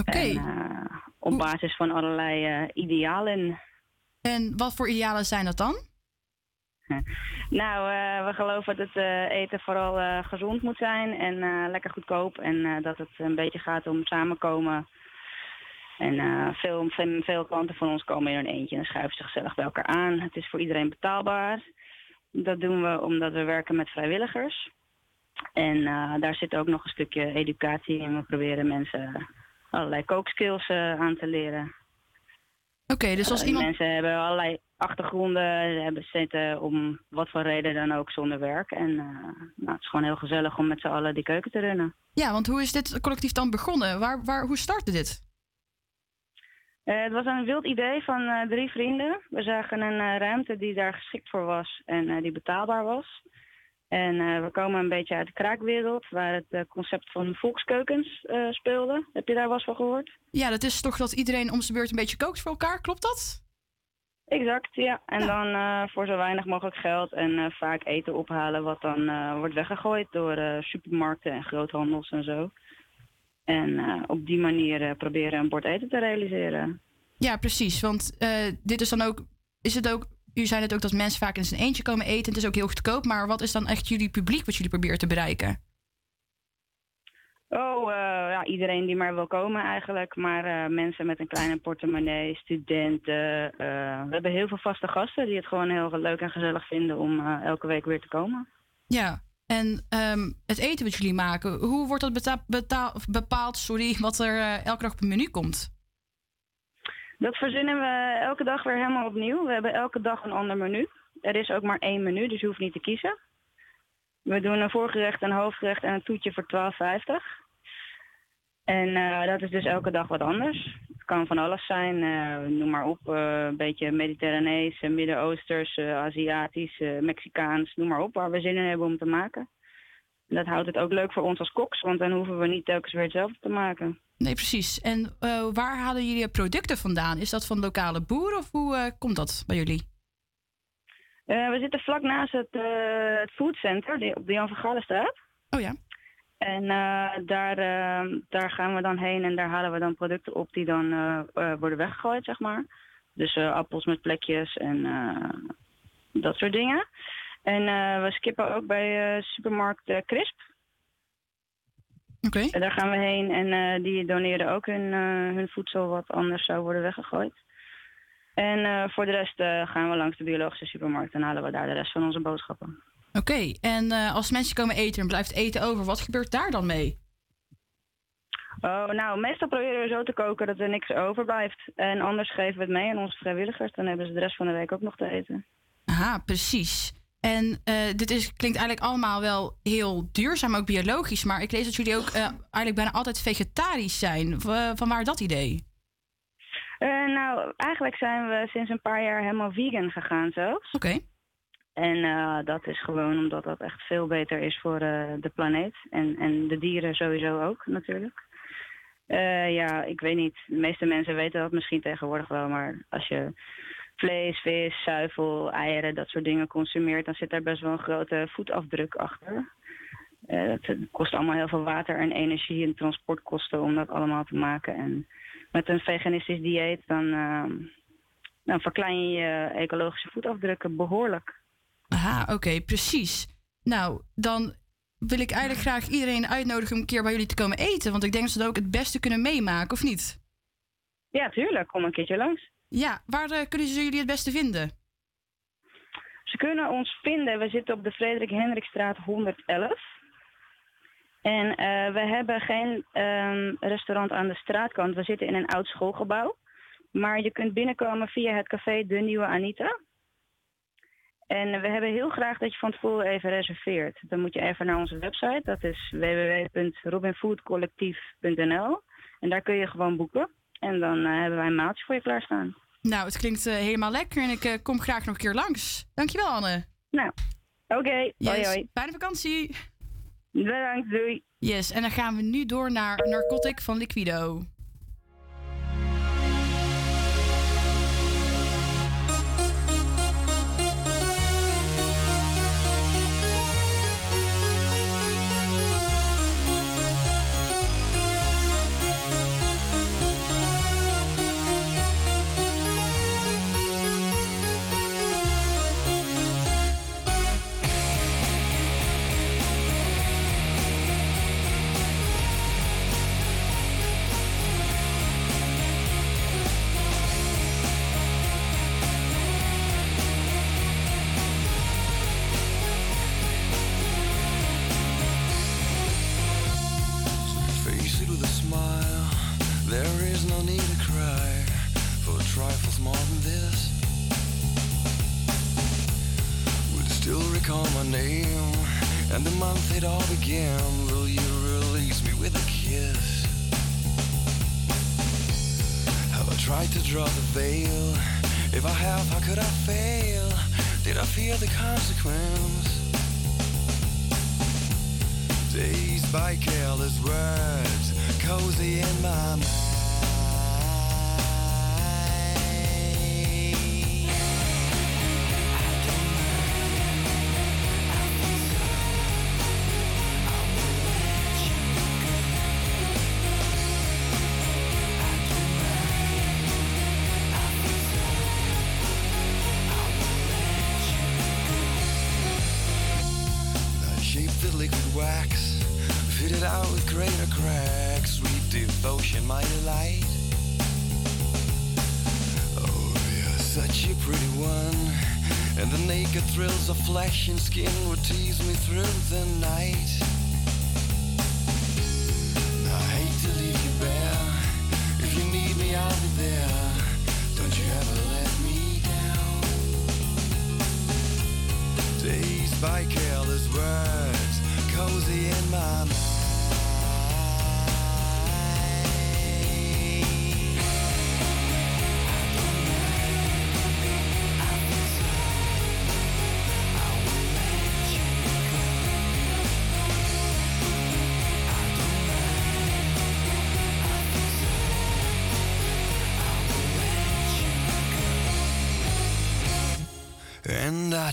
Oké. En, eh, op basis van allerlei eh, idealen. En wat voor idealen zijn dat dan? <laughs> Nou, eh, we geloven dat het eten vooral gezond moet zijn en lekker goedkoop. En dat het een beetje gaat om samenkomen. En veel, veel, veel klanten van ons komen in hun eentje en schuiven zich gezellig bij elkaar aan. Het is voor iedereen betaalbaar. Dat doen we omdat we werken met vrijwilligers. En daar zit ook nog een stukje educatie in. We proberen mensen allerlei kookskills eh, aan te leren. Oké, dus als iemand... Mensen hebben allerlei achtergronden, ze hebben zitten om wat voor reden dan ook zonder werk. En eh, nou, het is gewoon heel gezellig om met z'n allen die keuken te runnen. Ja, want hoe is dit collectief dan begonnen? Waar, waar, hoe startte dit? Eh, het was een wild idee van drie vrienden. We zagen een ruimte die daar geschikt voor was en die betaalbaar was. En eh, we komen een beetje uit de kraakwereld, waar het eh, concept van volkskeukens eh, speelde. Heb je daar wel eens van gehoord? Ja, dat is toch dat iedereen om zijn beurt een beetje kookt voor elkaar, klopt dat? Exact, ja. En dan voor zo weinig mogelijk geld en vaak eten ophalen wat dan wordt weggegooid door supermarkten en groothandels en zo. En op die manier proberen een bord eten te realiseren. Ja, precies. Want dit is dan ook. Is het ook. U zei het ook dat mensen vaak in zijn eentje komen eten. Het is ook heel goedkoop. Maar wat is dan echt jullie publiek wat jullie proberen te bereiken? Oh, eh, ja, iedereen die maar wil komen eigenlijk. Maar eh, mensen met een kleine portemonnee, studenten. eh, we hebben heel veel vaste gasten die het gewoon heel leuk en gezellig vinden om elke week weer te komen. Ja. En ehm, het eten wat jullie maken, hoe wordt dat betaal- bepaald sorry, wat er elke dag op het menu komt? Dat verzinnen we elke dag weer helemaal opnieuw. We hebben elke dag een ander menu. Er is ook maar één menu, dus je hoeft niet te kiezen. We doen een voorgerecht, een hoofdgerecht en een toetje voor 12,50. En eh, dat is dus elke dag wat anders. Het kan van alles zijn, eh, noem maar op. eh, een beetje Mediterranees, Midden-Oosters, Aziatisch, Mexicaans, noem maar op. Waar we zin in hebben om te maken. En dat houdt het ook leuk voor ons als koks, want dan hoeven we niet telkens weer hetzelfde te maken. Nee, precies. En eh, waar halen jullie producten vandaan? Is dat van lokale boeren of hoe eh, komt dat bij jullie? Eh, we zitten vlak naast het, het food center op de Jan van Galenstraat. Oh ja. En daar, daar gaan we dan heen en daar halen we dan producten op die dan worden weggegooid, zeg maar. Dus appels met plekjes en dat soort dingen. En we skippen ook bij supermarkt Crisp. En daar gaan we heen en eh, die doneren ook hun, eh, hun voedsel wat anders zou worden weggegooid. En eh, voor de rest gaan we langs de biologische supermarkt en halen we daar de rest van onze boodschappen. Oké, en als mensen komen eten en blijft eten over, wat gebeurt daar dan mee? Oh, nou, meestal proberen we zo te koken dat er niks overblijft. En anders geven we het mee aan onze vrijwilligers. Dan hebben ze de rest van de week ook nog te eten. Aha, precies. En eh, dit is, klinkt eigenlijk allemaal wel heel duurzaam, ook biologisch. Maar ik lees dat jullie ook eh, eigenlijk bijna altijd vegetarisch zijn. Van waar dat idee? Eh, nou, eigenlijk zijn we sinds een paar jaar helemaal vegan gegaan zelfs. Oké. En dat is gewoon omdat dat echt veel beter is voor de planeet. En, en de dieren sowieso ook natuurlijk. Ja, ik weet niet. De meeste mensen weten dat misschien tegenwoordig wel. Maar als je vlees, vis, zuivel, eieren, dat soort dingen consumeert... dan zit daar best wel een grote voetafdruk achter. Eh, het kost allemaal heel veel water en energie en transportkosten om dat allemaal te maken. En met een veganistisch dieet dan, eh, dan verklein je je ecologische voetafdrukken behoorlijk. Aha, oké, precies. Nou, dan wil ik eigenlijk graag iedereen uitnodigen om een keer bij jullie te komen eten. Want ik denk dat ze dat ook het beste kunnen meemaken, of niet? Ja, tuurlijk. Kom een keertje langs. Ja, waar eh, kunnen ze jullie het beste vinden? Ze kunnen ons vinden. We zitten op de Frederik Hendrikstraat 111. En eh, we hebben geen ehm, restaurant aan de straatkant. We zitten in een oud schoolgebouw. Maar je kunt binnenkomen via het café De Nieuwe Anita. En we hebben heel graag dat je van tevoren even reserveert. Dan moet je even naar onze website. Dat is www.robinfoodcollectief.nl. En daar kun je gewoon boeken. En dan eh, hebben wij een maaltje voor je klaarstaan. Nou, het klinkt eh, helemaal lekker en ik eh, kom graag nog een keer langs. Dankjewel, Anne. Nou, oké. Hoi, Yes, hoi. Fijne vakantie. Bedankt, doei. Yes, en dan gaan we nu door naar Narcotic van Liquido. By careless words, cozy in my mind.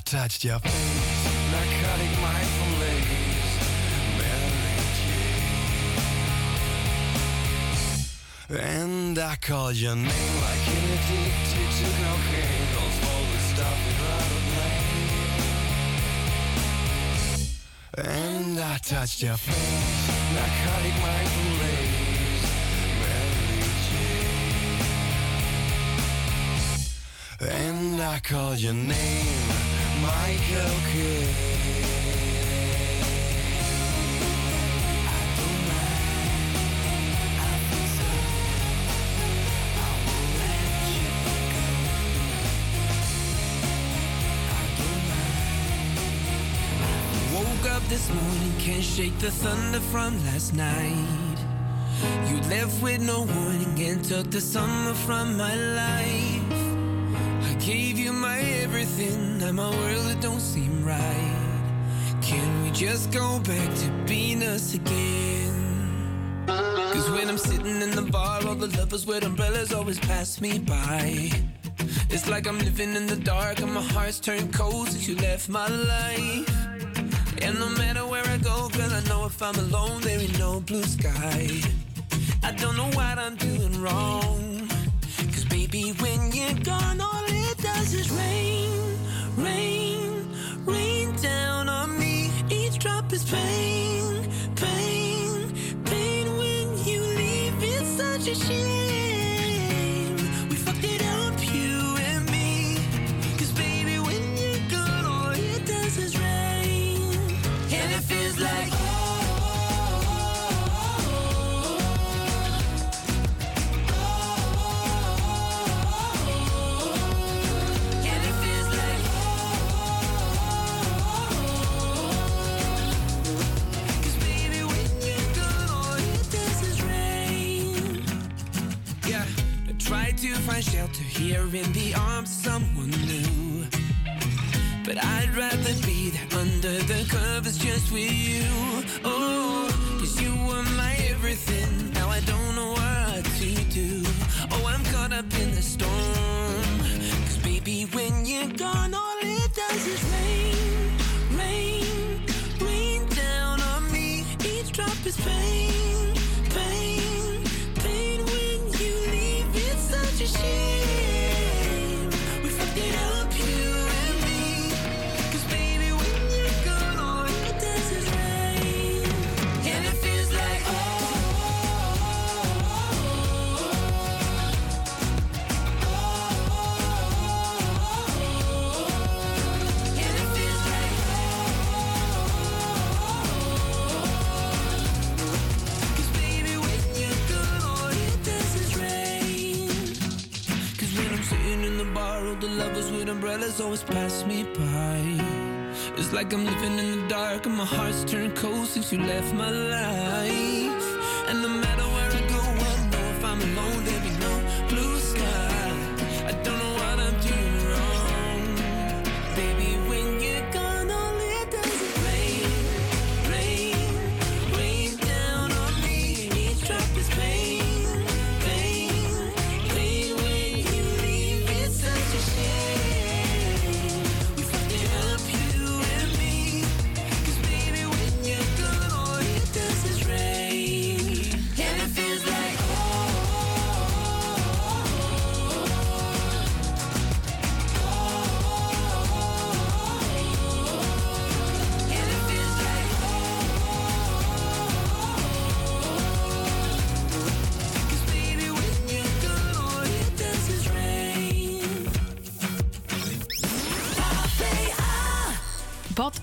Touched your face, And I called your name like an addicted to cocaine. Don't slowly stop it right away. And I touched your face, narcotic mindful lace, Mary Jane. And I called your name, Michael Kidd. This morning, can't shake the thunder from last night. You left with no warning and took the summer from my life. I gave you my everything, now my world it don't seem right. Can we just go back to being us again? Cause when I'm sitting in the bar, all the lovers with umbrellas always pass me by. It's like I'm living in the dark and my heart's turned cold since you left my life. And no matter where I go, girl, I know if I'm alone, there ain't no blue sky. I don't know what I'm doing wrong. Cause baby, when you're gone, all it does is rain, rain, rain down on me. Each drop is pain, pain, pain. When you leave, it's such a shame. Here in the arms of someone new. But I'd rather be there under the covers just with you. Oh, cause you were my everything. Now I don't know what to do. Oh, I'm caught up in the storm. Cause baby, when you're gone, all it does is rain, rain, rain down on me. Each drop is pain, umbrellas always pass me by. It's like I'm living in the dark and my heart's turned cold since you left my life. And no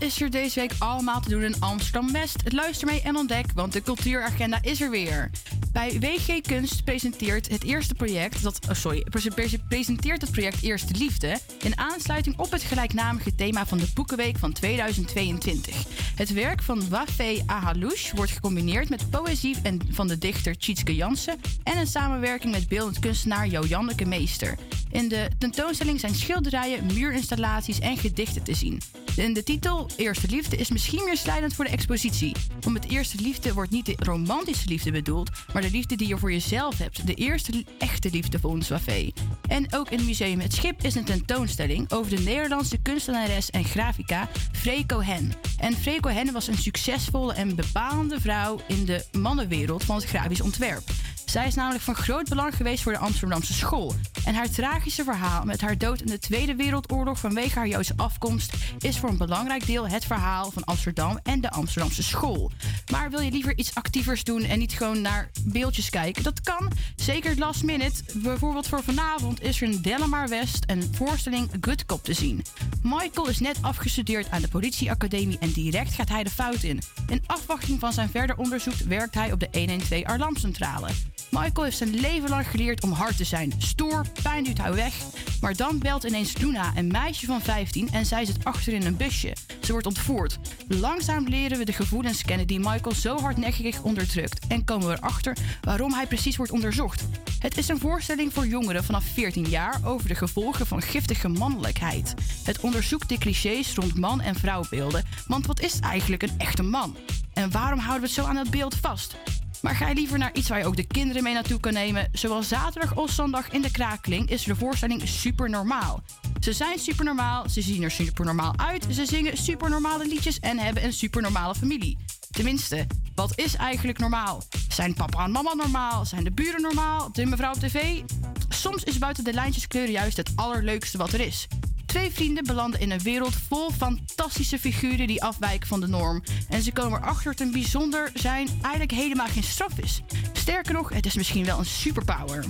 is er deze week allemaal te doen in Amsterdam-West? Luister mee en ontdek, want de cultuuragenda is er weer. Bij WG Kunst presenteert het eerste project, dat, oh, sorry, pre- pre- presenteert het project Eerste Liefde in aansluiting op het gelijknamige thema van de Boekenweek van 2022. Het werk van Wafé Ahalouche wordt gecombineerd met poëzie van de dichter Tjitske Jansen en een samenwerking met beeldend kunstenaar Jo-Janneke Meester. In de tentoonstelling zijn schilderijen, muurinstallaties en gedichten te zien. De titel Eerste Liefde is misschien meer slijdend voor de expositie. Want met Eerste Liefde wordt niet de romantische liefde bedoeld, maar de liefde die je voor jezelf hebt. De eerste echte liefde volgens Wafé. En ook in Museum Het Schip is een tentoonstelling over de Nederlandse kunstenares en grafica Free Cohen. En Free Cohen was een succesvolle en bepalende vrouw in de mannenwereld van het grafisch ontwerp. Zij is namelijk van groot belang geweest voor de Amsterdamse school. En haar tragische verhaal met haar dood in de Tweede Wereldoorlog vanwege haar Joodse afkomst is voor een belangrijk deel het verhaal van Amsterdam en de Amsterdamse school. Maar wil je liever iets actievers doen en niet gewoon naar beeldjes kijken? Dat kan, zeker last minute. Bijvoorbeeld voor vanavond is er in Delamar West een voorstelling Good Cop te zien. Michael is net afgestudeerd aan de politieacademie en direct gaat hij de fout in. In afwachting van zijn verder onderzoek werkt hij op de 112 alarmcentrale. Michael heeft zijn leven lang geleerd om hard te zijn. Stoer, pijn duwt hij weg. Maar dan belt ineens Luna, een meisje van 15, en zij zit achter in een busje. Ze wordt ontvoerd. Langzaam leren we de gevoelens kennen die Michael zo hardnekkig onderdrukt. En komen we erachter waarom hij precies wordt onderzocht. Het is een voorstelling voor jongeren vanaf 14 jaar over de gevolgen van giftige mannelijkheid. Het onderzoekt de clichés rond man- en vrouwbeelden. Want wat is eigenlijk een echte man? En waarom houden we het zo aan dat beeld vast? Maar ga je liever naar iets waar je ook de kinderen mee naartoe kan nemen? Zowel zaterdag als zondag in de Krakeling is de voorstelling super normaal. Ze zijn super normaal, ze zien er super normaal uit, ze zingen super normale liedjes en hebben een super normale familie. Tenminste, wat is eigenlijk normaal? Zijn papa en mama normaal? Zijn de buren normaal? De mevrouw op tv? Soms is buiten de lijntjes kleuren juist het allerleukste wat er is. Twee vrienden belanden in een wereld vol fantastische figuren die afwijken van de norm. En ze komen erachter dat een bijzonder zijn eigenlijk helemaal geen straf is. Sterker nog, het is misschien wel een superpower.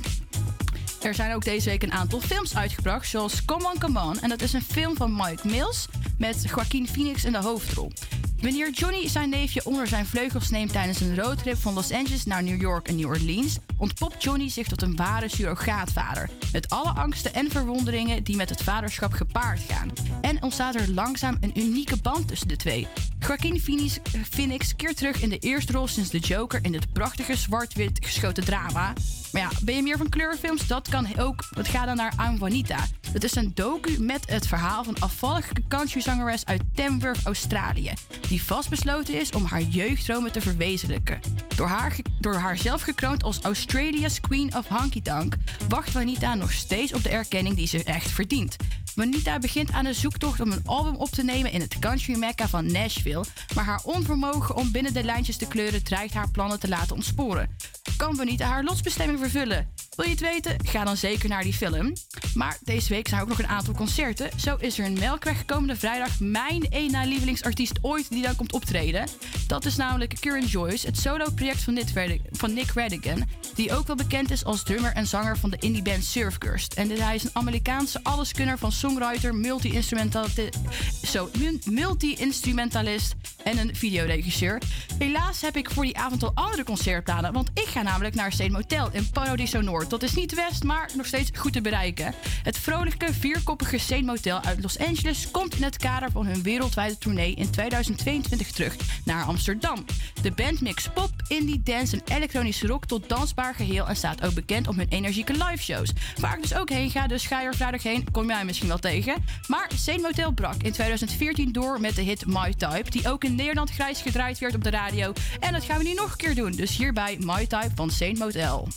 Er zijn ook deze week een aantal films uitgebracht, zoals Come On Come On. En dat is een film van Mike Mills met Joaquin Phoenix in de hoofdrol. Wanneer Johnny zijn neefje onder zijn vleugels neemt tijdens een roadtrip van Los Angeles naar New York en New Orleans, ontpopt Johnny zich tot een ware surrogaatvader. Met alle angsten en verwonderingen die met het vaderschap gepaard gaan. En ontstaat er langzaam een unieke band tussen de twee. Joaquin Phoenix, Phoenix keert terug in de eerste rol sinds de Joker in het prachtige zwart-wit geschoten drama. Maar ja, ben je meer van kleurfilms? Dat kan ook. Het gaat dan naar I'm Juanita. Het is een docu met het verhaal van afvallige countryzangeres uit Tamworth, Australië. Die vastbesloten is om haar jeugddromen te verwezenlijken. Door haar, door haar zelf gekroond als Australia's Queen of Honky Tonk... wacht Juanita nog steeds op de erkenning die ze echt verdient. Juanita begint aan de zoektocht om een album op te nemen in het country mecca van Nashville... maar haar onvermogen om binnen de lijntjes te kleuren dreigt haar plannen te laten ontsporen. Kan Juanita haar lotsbestemming vervullen? Wil je het weten? Ga dan zeker naar die film. Maar deze week zijn er ook nog een aantal concerten. Zo is er in Melkweg komende vrijdag mijn één na lievelingsartiest ooit die dan komt optreden. Dat is namelijk Kieran Joyce, het solo-project van, van Nick Radigan. Die ook wel bekend is als drummer en zanger van de indieband Surfgirst. En hij is een Amerikaanse alleskunner van songwriter, multi-instrumentalist en een videoregisseur. Helaas heb ik voor die avond al andere concertplannen, want ik ga namelijk naar Steen Motel in Paradiso Noord. Dat is niet west, maar nog steeds goed te bereiken. Het vrolijke, vierkoppige Steen Motel uit Los Angeles komt in het kader van hun wereldwijde tournee in 2022 terug naar Amsterdam. De band mix pop, indie, dance en elektronische rock tot dansbaar geheel en staat ook bekend om hun energieke liveshows. Waar ik dus ook heen ga, dus ga je er vrijdag heen, kom jij misschien wel tegen. Maar Steen Motel brak in 2014 door met de hit My Type, die ook in Nederland grijs gedraaid werd op de radio. En dat gaan we nu nog een keer doen, dus hierbij My Type van Saint Motel.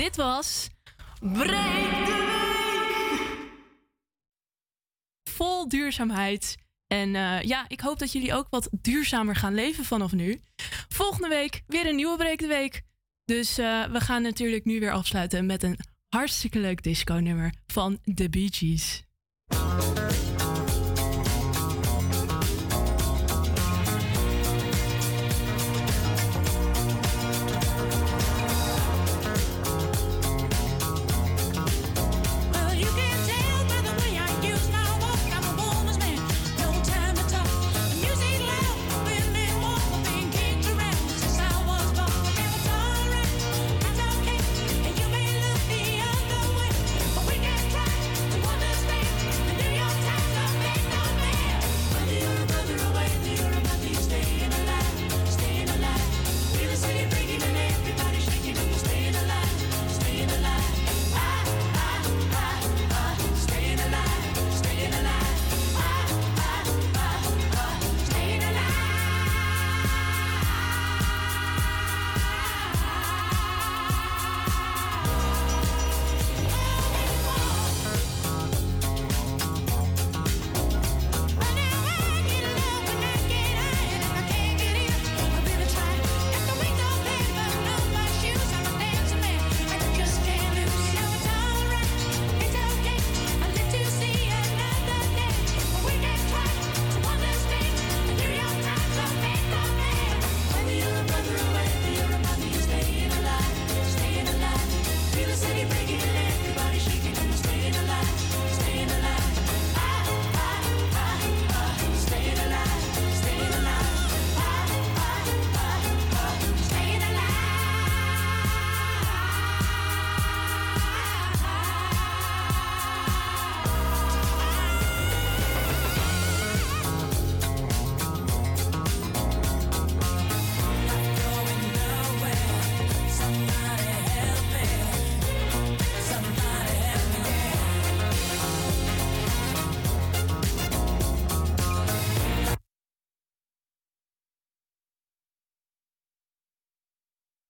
Dit was Breek de Week! Vol duurzaamheid. En eh, ja, ik hoop dat jullie ook wat duurzamer gaan leven vanaf nu. Volgende week weer een nieuwe Breek de Week. Dus eh, we gaan natuurlijk nu weer afsluiten met een hartstikke leuk disco-nummer van The Bee Gees.